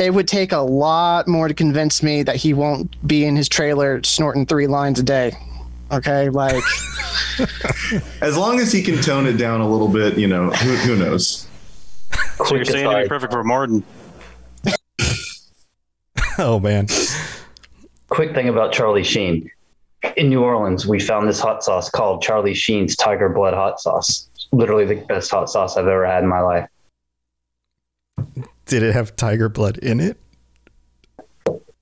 [SPEAKER 9] It would take a lot more to convince me that he won't be in his trailer snorting three lines a day. Okay, like
[SPEAKER 11] As long as he can tone it down a little bit, you know, who, who knows?
[SPEAKER 12] So you're saying to be perfect for Martin?
[SPEAKER 2] oh man.
[SPEAKER 5] Quick thing about Charlie Sheen. In New Orleans, we found this hot sauce called Charlie Sheen's Tiger Blood Hot Sauce. Literally the best hot sauce I've ever had in my life.
[SPEAKER 2] Did it have tiger blood in it?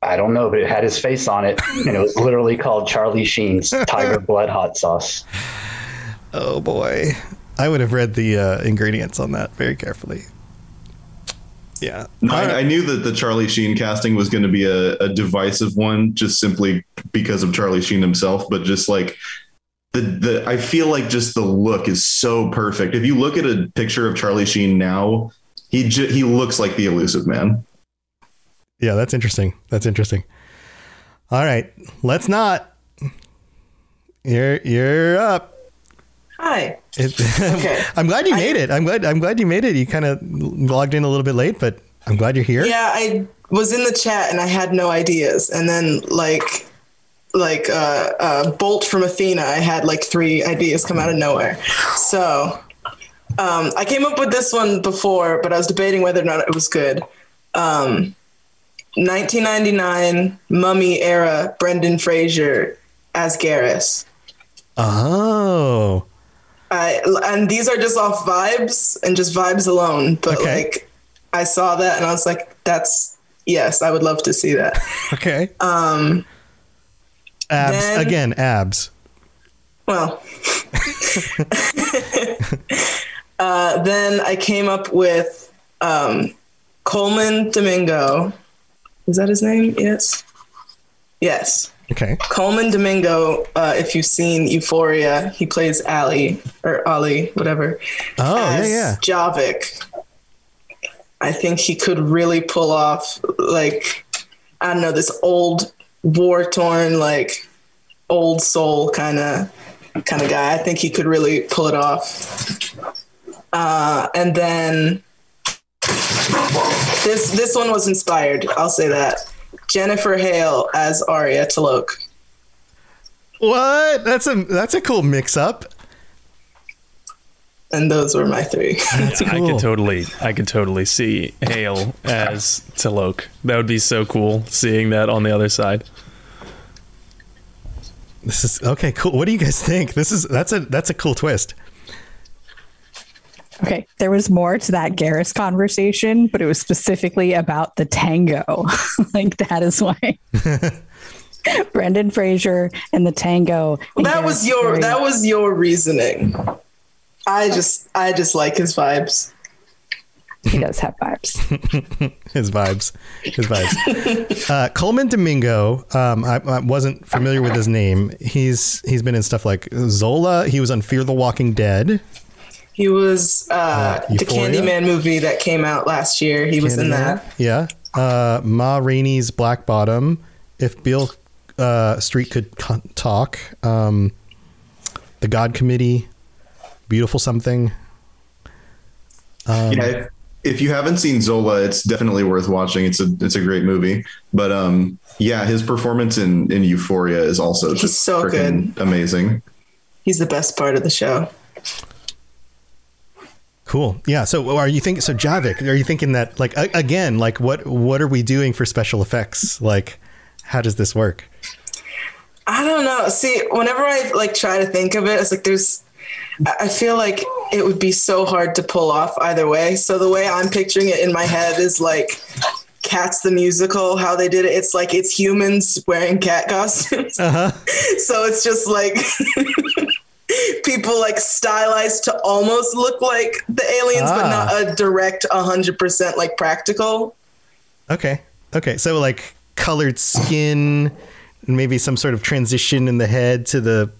[SPEAKER 5] I don't know, but it had his face on it, and it was literally called Charlie Sheen's Tiger Blood Hot Sauce.
[SPEAKER 2] Oh boy. I would have read the uh, ingredients on that very carefully. Yeah.
[SPEAKER 11] No, I, I knew that the Charlie Sheen casting was going to be a, a divisive one, just simply because of Charlie Sheen himself. But just like the the, I feel like just the look is so perfect. If you look at a picture of Charlie Sheen now, he ju- he looks like the elusive man.
[SPEAKER 2] Yeah, that's interesting. That's interesting. All right, let's not. You're you're up.
[SPEAKER 13] Hi.
[SPEAKER 2] It- I'm glad you made it. I'm glad. I'm glad you made it. You kind of logged in a little bit late, but I'm glad you're here.
[SPEAKER 13] Yeah, I was in the chat and I had no ideas, and then like like uh, uh, Bolt from Athena, I had like three ideas come out of nowhere. So um, I came up with this one before, but I was debating whether or not it was good. Um, 1999 Mummy era Brendan Fraser as Garrus.
[SPEAKER 2] Oh.
[SPEAKER 13] I, and these are just off vibes and just vibes alone. But like, I saw that and I was like, "That's yes, I would love to see that."
[SPEAKER 2] Okay.
[SPEAKER 13] Um,
[SPEAKER 2] Abs
[SPEAKER 13] then-
[SPEAKER 2] again. Abs.
[SPEAKER 13] well, uh, then I came up with um, Colman Domingo. Is that his name? Yes. Yes.
[SPEAKER 2] Okay.
[SPEAKER 13] Colman Domingo. Uh, if you've seen Euphoria, he plays Ali or Ali, whatever.
[SPEAKER 2] Oh yeah, yeah.
[SPEAKER 13] Javik. I think he could really pull off like I don't know this old war torn like old soul kind of kind of guy. I think he could really pull it off. Uh, and then this this one was inspired. I'll say that Jennifer Hale as Aria T'Loak.
[SPEAKER 2] What? That's a that's a cool mix up.
[SPEAKER 13] And those were my three. That's cool.
[SPEAKER 3] I could totally, I could totally see Hale as T'Loak. That would be so cool seeing that on the other side.
[SPEAKER 2] This is okay. Cool. What do you guys think? This is that's a that's a cool twist.
[SPEAKER 8] Okay, there was more to that Garrus conversation, but it was specifically about the tango. like that is why Brendan Fraser and the tango. and
[SPEAKER 13] that was your
[SPEAKER 8] very-
[SPEAKER 13] that was your reasoning. I just I just like his vibes.
[SPEAKER 8] He does have vibes.
[SPEAKER 2] His vibes. His vibes. uh, Colman Domingo. Um, I, I wasn't familiar with his name. He's he's been in stuff like Zola. He was on Fear the Walking Dead.
[SPEAKER 13] He was uh, the Candyman movie that came out last year. He was in that.
[SPEAKER 2] Yeah. Uh, Ma Rainey's Black Bottom. If Beale uh, Street could co- talk. Um, the God Committee. Beautiful something. Um,
[SPEAKER 11] yeah, if, if you haven't seen Zola, it's definitely worth watching. It's a it's a great movie. But um, yeah, his performance in in Euphoria is also
[SPEAKER 13] He's
[SPEAKER 11] just
[SPEAKER 13] so
[SPEAKER 11] freaking amazing.
[SPEAKER 13] He's the best part of the show.
[SPEAKER 2] Cool. Yeah. So are you thinking? So Javik, are you thinking that like again, like what what are we doing for special effects? Like, how does this work?
[SPEAKER 13] I don't know. See, whenever I like try to think of it, it's like there's. I feel like it would be so hard to pull off either way. So the way I'm picturing it in my head is like Cats the musical, how they did it. It's like it's humans wearing cat costumes.
[SPEAKER 2] Uh-huh.
[SPEAKER 13] so it's just like people like stylized to almost look like the aliens, but
[SPEAKER 2] Ah.
[SPEAKER 13] not a direct 100% like practical.
[SPEAKER 2] Okay. Okay. So like colored skin, maybe some sort of transition in the head to the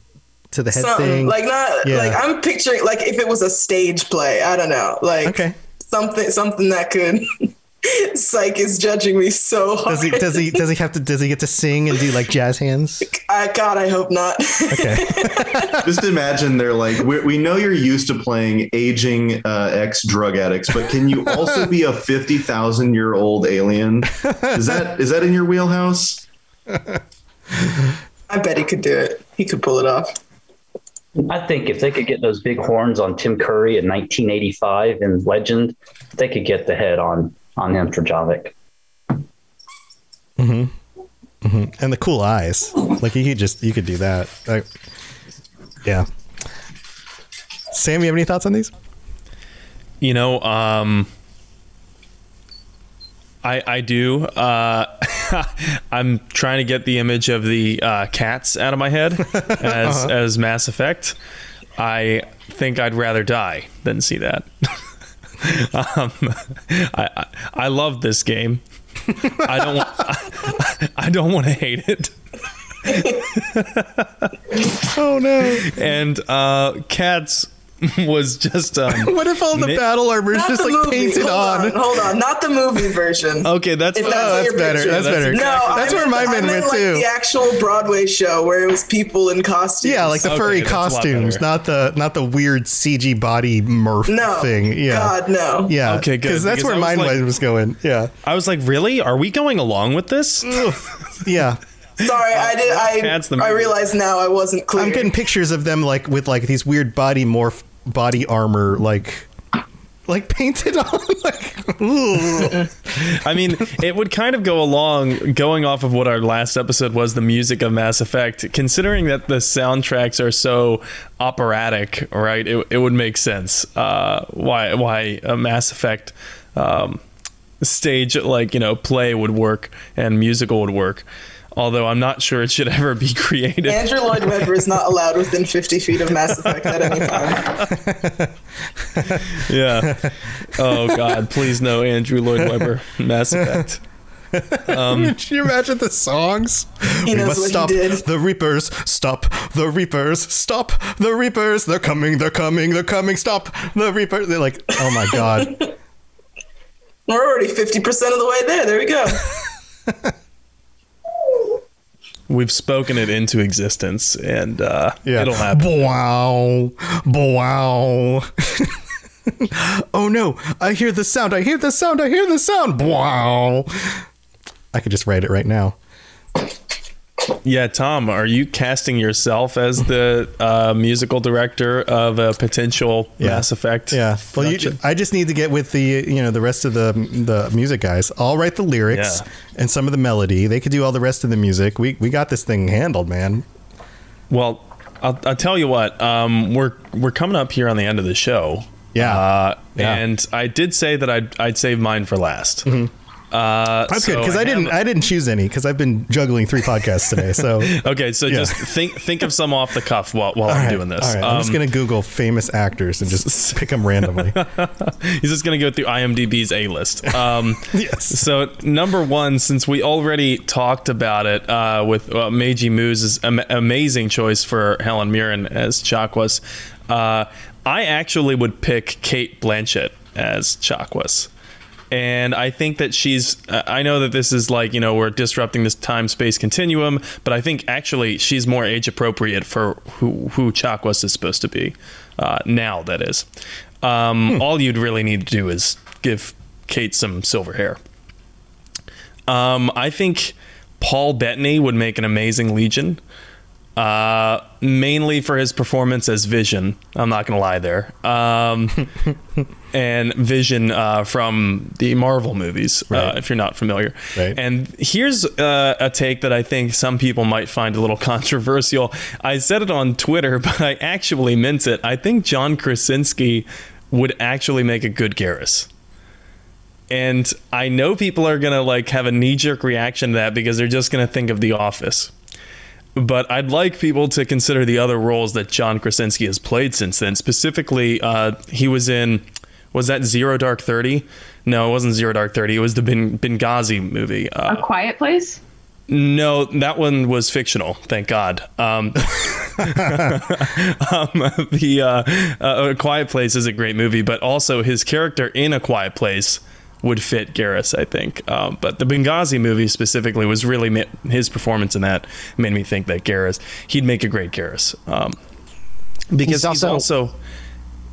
[SPEAKER 2] to the head
[SPEAKER 13] something
[SPEAKER 2] thing.
[SPEAKER 13] like not
[SPEAKER 2] Yeah.
[SPEAKER 13] like I'm picturing like if it was a stage play. I don't know, like
[SPEAKER 2] Okay.
[SPEAKER 13] something something that could Psych is judging me so hard.
[SPEAKER 2] Does he does he does he have to does he get to sing and do like jazz hands?
[SPEAKER 13] I, God, I hope not.
[SPEAKER 2] Okay.
[SPEAKER 11] Just imagine they're like, we, we know you're used to playing aging uh, ex drug addicts, but can you also be a fifty thousand year old alien? Is that is that in your wheelhouse?
[SPEAKER 13] I bet he could do it. He could pull it off.
[SPEAKER 5] I think if they could get those big horns on Tim Curry in 1985 in Legend, they could get the head on on him for Javik.
[SPEAKER 2] hmm hmm And the cool eyes, like you could just you could do that. Like, yeah. Sam, you have any thoughts on these?
[SPEAKER 3] You know, um, I I do. Uh, I'm trying to get the image of the uh, cats out of my head as
[SPEAKER 2] Uh-huh.
[SPEAKER 3] as Mass Effect. I think I'd rather die than see that. um, I, I I love this game. I don't want. I, I don't want to hate it.
[SPEAKER 2] oh no!
[SPEAKER 3] And uh, cats was just um,
[SPEAKER 2] what if all the
[SPEAKER 3] mi-
[SPEAKER 2] battle armor is just like
[SPEAKER 13] movie.
[SPEAKER 2] painted
[SPEAKER 13] hold
[SPEAKER 2] on?
[SPEAKER 13] Hold on, not the movie version.
[SPEAKER 3] Okay, that's
[SPEAKER 13] If
[SPEAKER 2] oh, that's better.
[SPEAKER 13] picturing.
[SPEAKER 2] That's better.
[SPEAKER 13] No,
[SPEAKER 2] That's
[SPEAKER 13] I
[SPEAKER 2] where
[SPEAKER 13] meant-
[SPEAKER 2] my
[SPEAKER 13] I
[SPEAKER 2] men went
[SPEAKER 13] like
[SPEAKER 2] too.
[SPEAKER 13] The actual Broadway show where it was people in costumes.
[SPEAKER 2] Yeah, like the furry costumes, not the not the weird CG body Murph
[SPEAKER 13] No.
[SPEAKER 2] thing. Yeah,
[SPEAKER 13] God, no.
[SPEAKER 2] Yeah,
[SPEAKER 3] Okay, good,
[SPEAKER 2] Because that's where
[SPEAKER 3] I was
[SPEAKER 2] mine
[SPEAKER 3] like-
[SPEAKER 2] was going. Yeah,
[SPEAKER 3] I was like, really? Are we going along with this?
[SPEAKER 2] yeah.
[SPEAKER 13] Sorry, I did. I
[SPEAKER 2] Cats
[SPEAKER 13] I
[SPEAKER 2] movie.
[SPEAKER 13] realize now I wasn't clear.
[SPEAKER 2] I'm getting pictures of them like with like these weird body morph body armor like like painted on like.
[SPEAKER 3] I mean, it would kind of go along, going off of what our last episode was, the music of Mass Effect. Considering that the soundtracks are so operatic, right? It, it would make sense uh, why why a Mass Effect um, stage like you know play would work and musical would work. Although I'm not sure it should ever be created.
[SPEAKER 13] Andrew Lloyd Webber is not allowed within 50 feet of Mass Effect at any time.
[SPEAKER 3] yeah. Oh God, please no Andrew Lloyd Webber Mass Effect. Um,
[SPEAKER 2] Can you imagine the songs?
[SPEAKER 13] He
[SPEAKER 2] we must
[SPEAKER 13] what he
[SPEAKER 2] stop
[SPEAKER 13] did.
[SPEAKER 2] the Reapers. Stop the Reapers. Stop the Reapers. They're coming. They're coming. They're coming. Stop the Reapers. They're like, oh my god.
[SPEAKER 13] We're already 50% of the way there. There we go.
[SPEAKER 3] We've spoken it into existence, and uh,
[SPEAKER 2] Yeah.
[SPEAKER 3] it'll happen.
[SPEAKER 2] Wow. Wow. oh no. I hear the sound. I hear the sound. I hear the sound. Wow. I could just write it right now.
[SPEAKER 3] Yeah, Tom, are you casting yourself as the uh, musical director of a potential Mass Effect?
[SPEAKER 2] Yeah. Well, you. I just need to get with the you know the rest of the the music guys. I'll write the lyrics
[SPEAKER 3] Yeah.
[SPEAKER 2] and some of the melody. They could do all the rest of the music. We we got this thing handled, man.
[SPEAKER 3] Well, I'll, I'll tell you what. Um, we're we're coming up here on the end of the show.
[SPEAKER 2] Yeah.
[SPEAKER 3] Uh,
[SPEAKER 2] Yeah.
[SPEAKER 3] And I did say that I'd I'd save mine for last.
[SPEAKER 2] Mhm.
[SPEAKER 3] Uh,
[SPEAKER 2] That's good because I, didn't
[SPEAKER 3] have-
[SPEAKER 2] I didn't choose any because I've been juggling three podcasts today. So
[SPEAKER 3] okay, so
[SPEAKER 2] Yeah.
[SPEAKER 3] just think think of some off the cuff while, while
[SPEAKER 2] All
[SPEAKER 3] I'm
[SPEAKER 2] right,
[SPEAKER 3] doing this.
[SPEAKER 2] All right, I'm just
[SPEAKER 3] Um,
[SPEAKER 2] gonna Google famous actors and just pick them randomly.
[SPEAKER 3] He's just going to go through IMDb's A list. Um, yes. So number one, since we already talked about it uh, with uh, Meiji Moo's am- amazing choice for Helen Mirren as Chakwas, uh, I actually would pick Cate Blanchett as Chakwas. And I think that she's. I know that this is like you know we're disrupting this time space continuum, but I think actually she's more age appropriate for who who Chakwas is supposed to be uh, now. That is, um, all you'd really need to do is give Cate some silver hair. Um, I think Paul Bettany would make an amazing Legion. Uh, mainly for his performance as Vision. I'm not gonna lie there. Um, and Vision uh, from the Marvel movies, uh, if you're not familiar.
[SPEAKER 2] Right.
[SPEAKER 3] And here's uh, a take that I think some people might find a little controversial. I said it on Twitter, but I actually meant it. I think John Krasinski would actually make a good Garrus. And I know people are gonna like have a knee jerk reaction to that because they're just gonna think of The Office. But I'd like people to consider the other roles that John Krasinski has played since then. Specifically, uh, he was in was that Zero Dark Thirty? No, it wasn't Zero Dark Thirty. It was the ben- Benghazi movie. Uh,
[SPEAKER 7] A Quiet Place?
[SPEAKER 3] no, that one was fictional. Thank God. Um, um, the uh, uh, A Quiet Place is a great movie, but also his character in A Quiet Place would fit Garrus, I think. Um, but the Benghazi movie specifically was really ma- his performance in that made me think that Garrus he'd make a great Garrus um, because
[SPEAKER 9] He's
[SPEAKER 3] he's
[SPEAKER 9] also-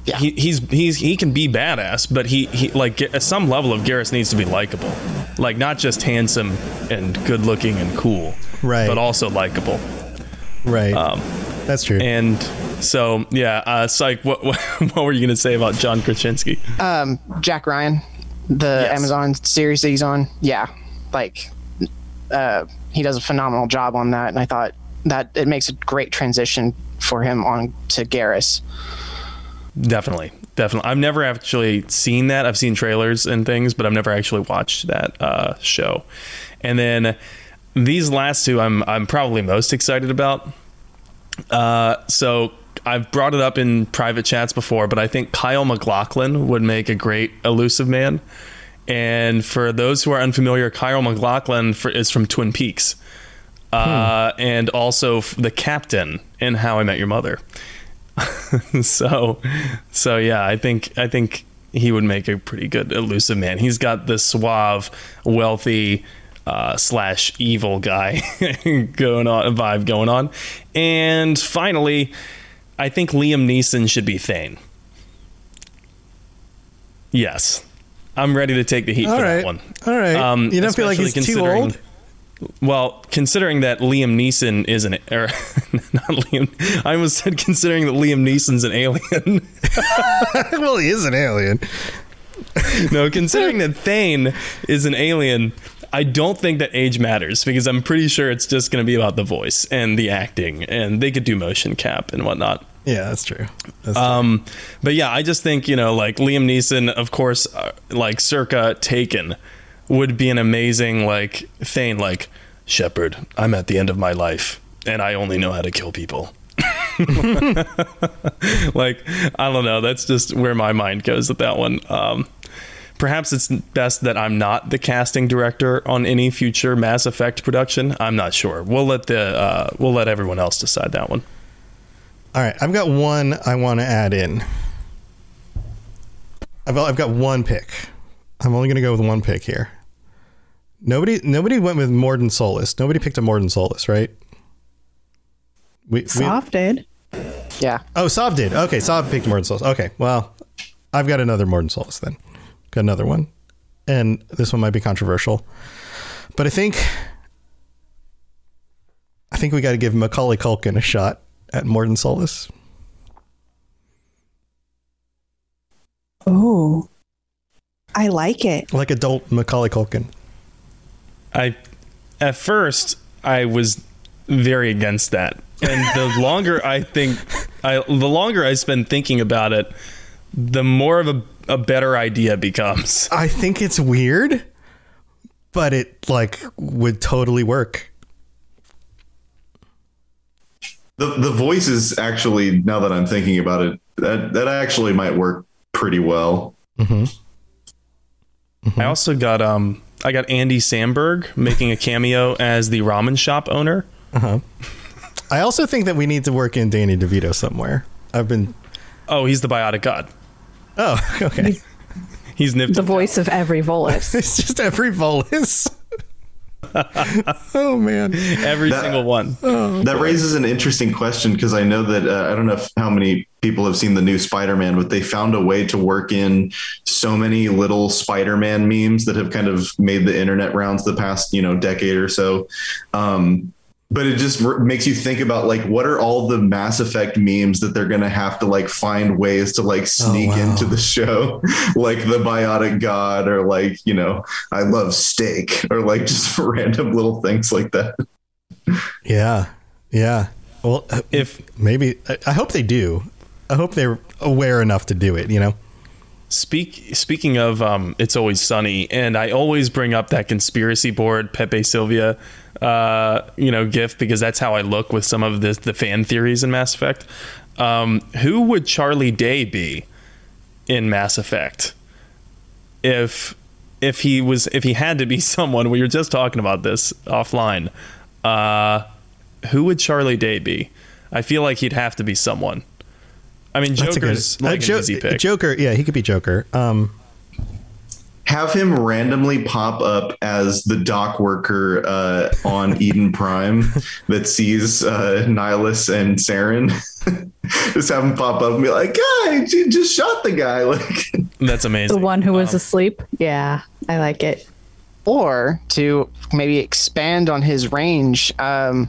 [SPEAKER 3] also. He, he's he's he can be badass, but he, he like at some level of Garrus needs to be likable, like not just handsome and good looking and cool,
[SPEAKER 2] right?
[SPEAKER 3] But also likable,
[SPEAKER 2] right?
[SPEAKER 3] Um,
[SPEAKER 2] That's true.
[SPEAKER 3] And so yeah, uh, Psych, what, what what were you gonna say about John Krasinski?
[SPEAKER 9] Um, Jack Ryan, the
[SPEAKER 3] Yes.
[SPEAKER 9] Amazon series that he's on. Yeah, like uh, he does a phenomenal job on that, and I thought that it makes a great transition for him on to Garrus.
[SPEAKER 3] Definitely, definitely. I've never actually seen that. I've seen trailers and things, but I've never actually watched that uh, show. And then these last two, I'm I'm probably most excited about. Uh, so I've brought it up in private chats before, but I think Kyle MacLachlan would make a great Illusive Man. And for those who are unfamiliar, Kyle MacLachlan for, is from Twin Peaks, uh, and also the captain in How I Met Your Mother. so, so yeah, I think I think he would make a pretty good Illusive Man. He's got the suave, wealthy. Uh, slash evil guy going on vibe going on and finally i think liam neeson should be thane yes i'm ready to take the heat
[SPEAKER 2] All
[SPEAKER 3] for
[SPEAKER 2] right.
[SPEAKER 3] that one
[SPEAKER 2] All right.
[SPEAKER 3] um,
[SPEAKER 2] You don't feel like he's too old?
[SPEAKER 3] Well, considering that Liam Neeson is an, or not Liam, I almost said considering that Liam Neeson's an alien.
[SPEAKER 2] well, he is an alien.
[SPEAKER 3] no, considering that Thane is an alien, I don't think that age matters because I'm pretty sure it's just going to be about the voice and the acting, and they could do motion cap and whatnot.
[SPEAKER 2] Yeah, that's true.
[SPEAKER 3] um, but yeah, I just think you know, like Liam Neeson, of course, uh, like circa Taken, would be an amazing like Thane, like Shepard. I'm at the end of my life, and I only know how to kill people. like I don't know. That's just where my mind goes with that one. Um, perhaps it's best that I'm not the casting director on any future Mass Effect production. I'm not sure. We'll let the uh, we'll let everyone else decide that one.
[SPEAKER 2] All right, I've got one I want to add in. I've I've got one pick. I'm only going to go with one pick here. Nobody nobody went with Mordin Solus. Nobody picked a Mordin Solus, right? We,
[SPEAKER 8] Soft did.
[SPEAKER 9] Yeah.
[SPEAKER 2] Oh, Sav did. Okay, Sav picked Mordin Solus. Okay, well, I've got another Mordin Solus then. Got another one, and this one might be controversial, but I think I think we got to give Macaulay Culkin a shot at Mordin Solus.
[SPEAKER 8] Oh, I like it.
[SPEAKER 2] like adult Macaulay Culkin.
[SPEAKER 3] I at first I was very against that. And the longer I think I the longer I spend thinking about it, the more of a, a better idea becomes.
[SPEAKER 2] I think it's weird, but it like would totally work.
[SPEAKER 11] The the voice is actually now that I'm thinking about it, that that actually might work pretty well.
[SPEAKER 2] Mm-hmm.
[SPEAKER 3] I also got um I got Andy Samberg making a cameo as the ramen shop owner.
[SPEAKER 2] Uh huh. I also think that we need to work in Danny DeVito somewhere. I've been.
[SPEAKER 3] Oh, he's the biotic god.
[SPEAKER 2] Oh, okay.
[SPEAKER 3] He's nipped.
[SPEAKER 8] The voice of every Volus.
[SPEAKER 2] it's just every Volus. oh man,
[SPEAKER 3] every single one.
[SPEAKER 11] Oh, that raises an interesting question because I know that uh, I don't know if, how many people have seen the new Spider-Man, but they found a way to work in so many little Spider-Man memes that have kind of made the internet rounds the past you know decade or so. Um, but it just r- makes you think about like what are all the Mass Effect memes that they're gonna have to like find ways to like sneak into the show, like the Biotic God or like you know I love steak or like just random little things like that.
[SPEAKER 2] Yeah, yeah. Well,
[SPEAKER 3] if
[SPEAKER 2] maybe I, I hope they do. I hope they're aware enough to do it. You know.
[SPEAKER 3] Speak speaking of um, it's always sunny, and I always bring up that conspiracy board Pepe Sylvia, uh, you know, gift because that's how I look with some of the the fan theories in Mass Effect. Um, who would Charlie Day be in Mass Effect if if he was if he had to be someone? We were just talking about this offline. Uh, who would Charlie Day be? I feel like he'd have to be someone. I mean,
[SPEAKER 2] That's a good-
[SPEAKER 3] Joker's
[SPEAKER 2] uh,
[SPEAKER 3] like
[SPEAKER 2] Jo-
[SPEAKER 3] an easy pick.
[SPEAKER 2] Joker, yeah, he could be Joker. Um,
[SPEAKER 11] have him randomly pop up as the dock worker uh, on Eden Prime that sees uh, Nihlus and Saren. just have him pop up and be like, "Guy, you just shot the guy!" Like
[SPEAKER 3] that's amazing.
[SPEAKER 8] The one who was asleep. Yeah, I like it.
[SPEAKER 9] or to maybe expand on his range um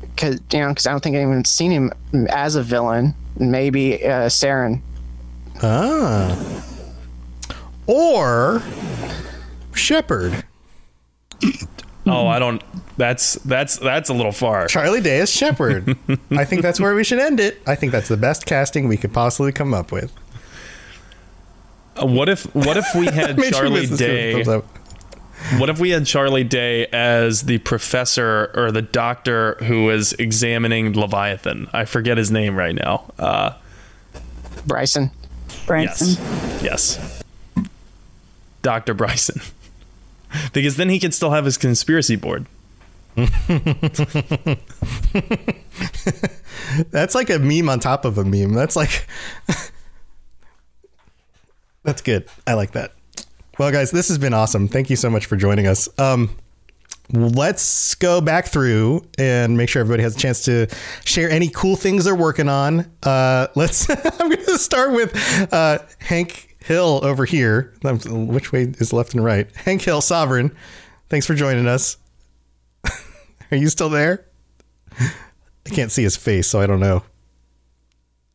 [SPEAKER 9] because you know because i don't think anyone's seen him as a villain maybe uh Saren.
[SPEAKER 2] Ah. Or Shepard.
[SPEAKER 3] Oh, I don't. That's that's that's a little far.
[SPEAKER 2] Charlie Day as Shepard. I think that's where we should end it. I think that's the best casting we could possibly come up with.
[SPEAKER 3] Uh, What if what if we had
[SPEAKER 2] Made sure
[SPEAKER 3] Charlie
[SPEAKER 2] Mrs. Stewart
[SPEAKER 3] Day?
[SPEAKER 2] Thumbs up.
[SPEAKER 3] What if we had Charlie Day as the professor or the doctor who was examining Leviathan? I forget his name right now. Uh,
[SPEAKER 9] Bryson.
[SPEAKER 8] Bryson.
[SPEAKER 3] Yes. Yes. Dr. Bryson. because then he can still have his conspiracy board.
[SPEAKER 2] That's like a meme on top of a meme. That's like That's good. I like that. Well, guys, this has been awesome. Thank you so much for joining us. Um let's go back through and make sure everybody has a chance to share any cool things they're working on. Uh let's I'm going to start with uh Hank Hill over here. Um, Which way is left and right? Hank Hill, Sovereign. Thanks for joining us. Are you still there? I can't see his face, so I don't know.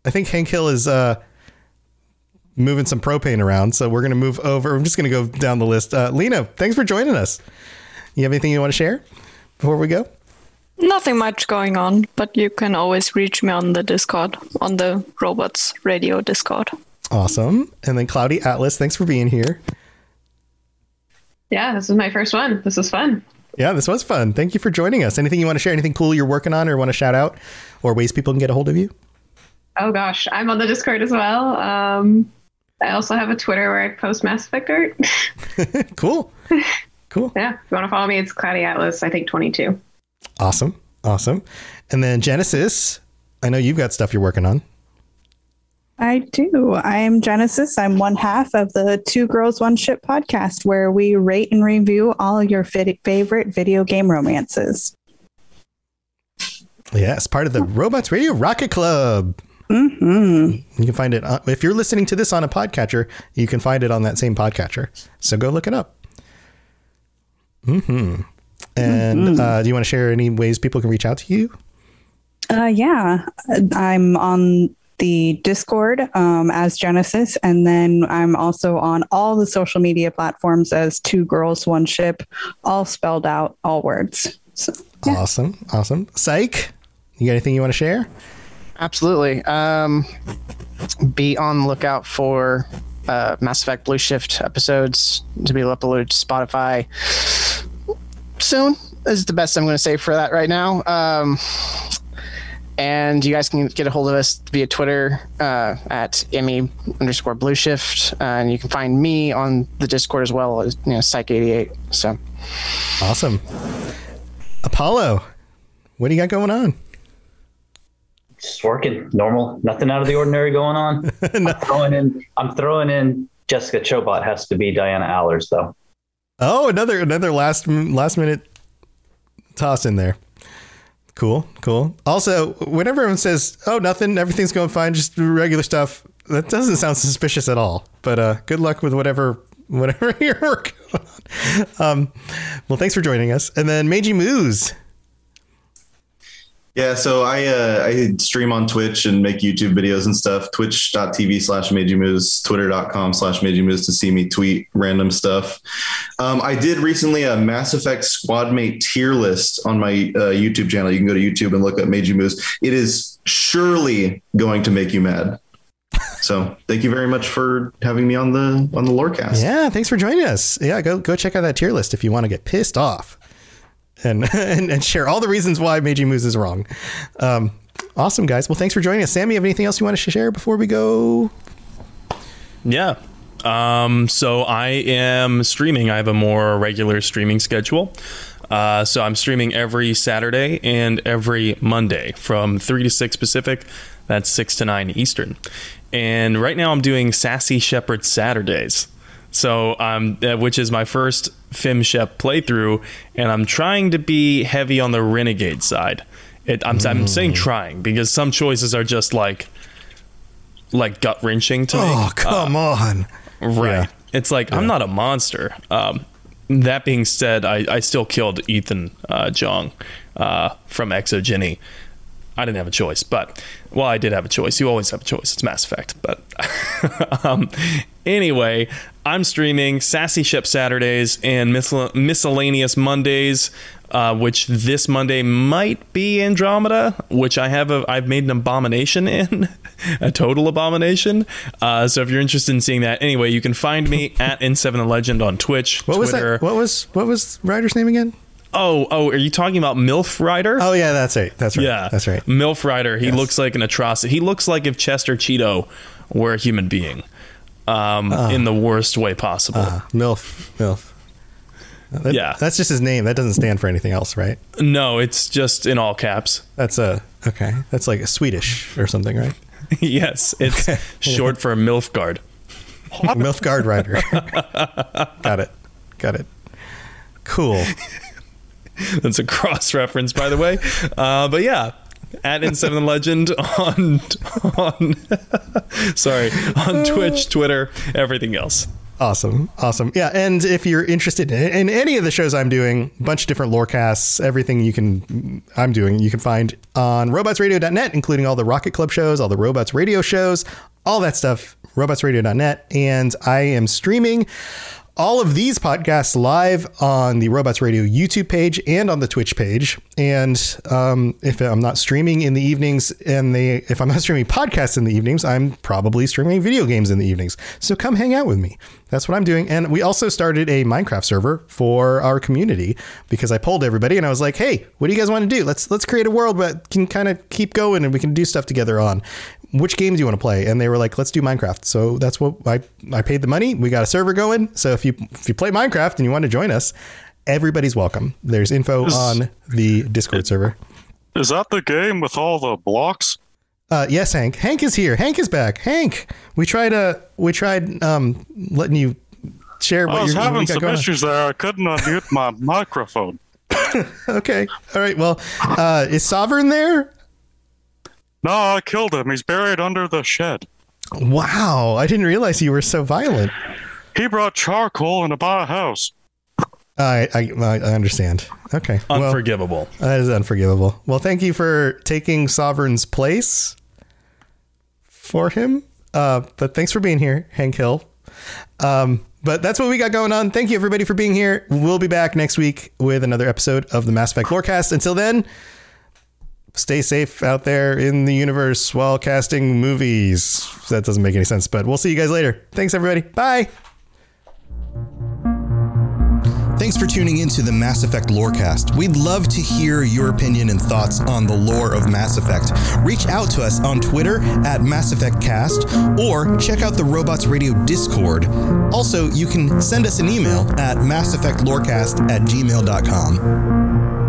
[SPEAKER 2] I think Hank Hill is uh, moving some propane around, so we're going to move over. I'm just going to go down the list. Uh, Lena, thanks for joining us. You have anything you want to share before we go?
[SPEAKER 6] Nothing much going on, but you can always reach me on the Discord, on the Robots Radio Discord.
[SPEAKER 2] Awesome. And then Cloudy Atlas, thanks for being here.
[SPEAKER 7] Yeah, this is my first one. This is fun.
[SPEAKER 2] Yeah, this was fun. Thank you for joining us. Anything you want to share? Anything cool you're working on or want to shout out or ways people can get a hold of you?
[SPEAKER 7] Oh gosh, I'm on the Discord as well. Um, I also have a Twitter where I post Mass Effect art.
[SPEAKER 2] cool. Cool.
[SPEAKER 7] Yeah, if you want to follow me, it's Cloudy Atlas, I think 22.
[SPEAKER 2] Awesome. Awesome. And then Genesis, I know you've got stuff you're working on.
[SPEAKER 8] I do. I am Genesis. I'm one half of the Two Girls One Ship podcast, where we rate and review all your fit- favorite video game romances.
[SPEAKER 2] Yes, part of the Robots Radio Rocket Club.
[SPEAKER 8] Mm-hmm.
[SPEAKER 2] You can find it uh, if you're listening to this on a podcatcher. You can find it on that same podcatcher. So go look it up. Hmm. And
[SPEAKER 8] Mhm.
[SPEAKER 2] Uh, do you want to share any ways people can reach out to you?
[SPEAKER 8] Uh, yeah, I'm on the Discord um, as Genesis, and then I'm also on all the social media platforms as Two Girls One Ship, all spelled out, all words. So,
[SPEAKER 2] Awesome. Awesome. Psych. You got anything you want to share?
[SPEAKER 9] Absolutely. Um, be on the lookout for uh, Mass Effect Blue Shift episodes to be uploaded to Spotify soon. Is the best I'm going to say for that right now. Um, and you guys can get a hold of us via Twitter uh, at Emmy underscore Blue Shift, uh, and you can find me on the Discord as well as you know Psych88. So
[SPEAKER 2] Awesome. Apollo, what do you got going on?
[SPEAKER 5] Just working normal, nothing out of the ordinary going on. I'm throwing in. I'm throwing in. Jessica Chobot has to be Diana Allers though.
[SPEAKER 2] Oh, another another last last minute toss in there. Cool, cool. Also, whenever everyone says, "Oh, nothing, everything's going fine, just regular stuff," that doesn't sound suspicious at all. But uh, good luck with whatever whatever you're working on. Um, well, thanks for joining us. And then Meiji Moose.
[SPEAKER 11] Yeah, so I uh, I stream on Twitch and make YouTube videos and stuff. Twitch.tv slash Meijimoose, Twitter.com slash Meijimoose to see me tweet random stuff. Um, I did recently a Mass Effect squad mate tier list on my uh, YouTube channel. You can go to YouTube and look up Meijimoose. It is surely going to make you mad. So thank you very much for having me on the on the Lorecast.
[SPEAKER 2] Yeah, thanks for joining us. Yeah, go go check out that tier list if you want to get pissed off. And, and and share all the reasons why Meiji Moose is wrong. Um, awesome, guys. Well, thanks for joining us. Sammy, have anything else you want to share before we go?
[SPEAKER 3] Yeah. Um, so I am streaming. I have a more regular streaming schedule. Uh, so I'm streaming every Saturday and every Monday from 3 to 6 Pacific. That's 6 to 9 Eastern. And right now I'm doing Sassy Shepard Saturdays. So, um, uh, which is my first Fem Shep playthrough, and I'm trying to be heavy on the renegade side. It, I'm, I'm saying trying because some choices are just like, like gut wrenching to me.
[SPEAKER 2] Oh, come on.
[SPEAKER 3] Right. It's like I'm not a monster. Um, that being said, I, I still killed Ethan uh, Jeong uh, from ExoGeni. I didn't have a choice, but well, I did have a choice. You always have a choice. It's Mass Effect, but um, anyway, I'm streaming Sassy Ship Saturdays and miscel- Miscellaneous Mondays, uh, which this Monday might be Andromeda, which I have a I've made an abomination in, a total abomination. Uh, so if you're interested in seeing that, anyway, you can find me at N7 the Legend on Twitch,
[SPEAKER 2] What was
[SPEAKER 3] Twitter.
[SPEAKER 2] that? What was what was Ryder's name again?
[SPEAKER 3] Oh, oh, are you talking about MILF Ryder?
[SPEAKER 2] Oh yeah, that's right. That's right.
[SPEAKER 3] Yeah,
[SPEAKER 2] That's right.
[SPEAKER 3] MILF Ryder. He looks like an atrocity. He looks like if Chester Cheeto were a human being, um,
[SPEAKER 2] Ah.
[SPEAKER 3] in the worst way possible.
[SPEAKER 2] Uh, MILF. MILF. That-
[SPEAKER 3] Yeah.
[SPEAKER 2] That's just his name. That doesn't stand for anything else, right?
[SPEAKER 3] No, it's just in all caps.
[SPEAKER 2] That's a okay. That's like a Swedish or something, right?
[SPEAKER 3] yes, it's short for MILF Guard.
[SPEAKER 2] MILF Guard Ryder. Got it. Got it. Cool.
[SPEAKER 3] That's a cross reference, by the way. Uh, but yeah, at N7 Legend on on sorry on Twitch, Twitter, everything else.
[SPEAKER 2] Awesome. Awesome. Yeah. And if you're interested in, in any of the shows I'm doing, a bunch of different lore casts, everything you can, I'm doing, you can find on robotsradio.net, including all the Rocket Club shows, all the Robots Radio shows, all that stuff, robotsradio.net. And I am streaming all of these podcasts live on the Robots Radio YouTube page and on the Twitch page. And um, if I'm not streaming in the evenings, and they if I'm not streaming podcasts in the evenings, I'm probably streaming video games in the evenings. So come hang out with me. That's what I'm doing. And we also started a Minecraft server for our community because I polled everybody and I was like, "Hey, what do you guys want to do? Let's let's create a world that can kind of keep going and we can do stuff together on." Which game do you want to play? And they were like, "Let's do Minecraft." So that's what I I paid the money. We got a server going. So if you if you play Minecraft and you want to join us, everybody's welcome. There's info
[SPEAKER 18] Is-
[SPEAKER 2] on the Discord server.
[SPEAKER 18] Is that the game with all the blocks?
[SPEAKER 2] Uh, yes, Hank. Hank is here. Hank is back. Hank, we tried uh we tried um letting you share what
[SPEAKER 18] I was having some
[SPEAKER 2] going on.
[SPEAKER 18] issues there. I couldn't unmute my microphone.
[SPEAKER 2] Okay. All right. Well, uh, is Sovereign there?
[SPEAKER 18] No, I killed him. He's buried under the shed.
[SPEAKER 2] Wow, I didn't realize you were so violent.
[SPEAKER 18] He brought charcoal into my house.
[SPEAKER 2] I I, I understand. Okay. well,
[SPEAKER 3] Unforgivable.
[SPEAKER 2] that is unforgivable. Well, thank you for taking Sovereign's place for him. Uh, but thanks for being here, Hank Hill. Um, but that's what we got going on. Thank you everybody for being here. We'll be back next week with another episode of the Mass Effect Lorecast. Until then, stay safe out there in the universe while casting movies. That doesn't make any sense, but we'll see you guys later. Thanks everybody. Bye. Thanks for tuning in to the Mass Effect Lorecast. We'd love to hear your opinion and thoughts on the lore of Mass Effect. Reach out to us on Twitter at Mass Effect Cast or check out the Robots Radio Discord. Also, you can send us an email at masseffectlorecast at gmail.com.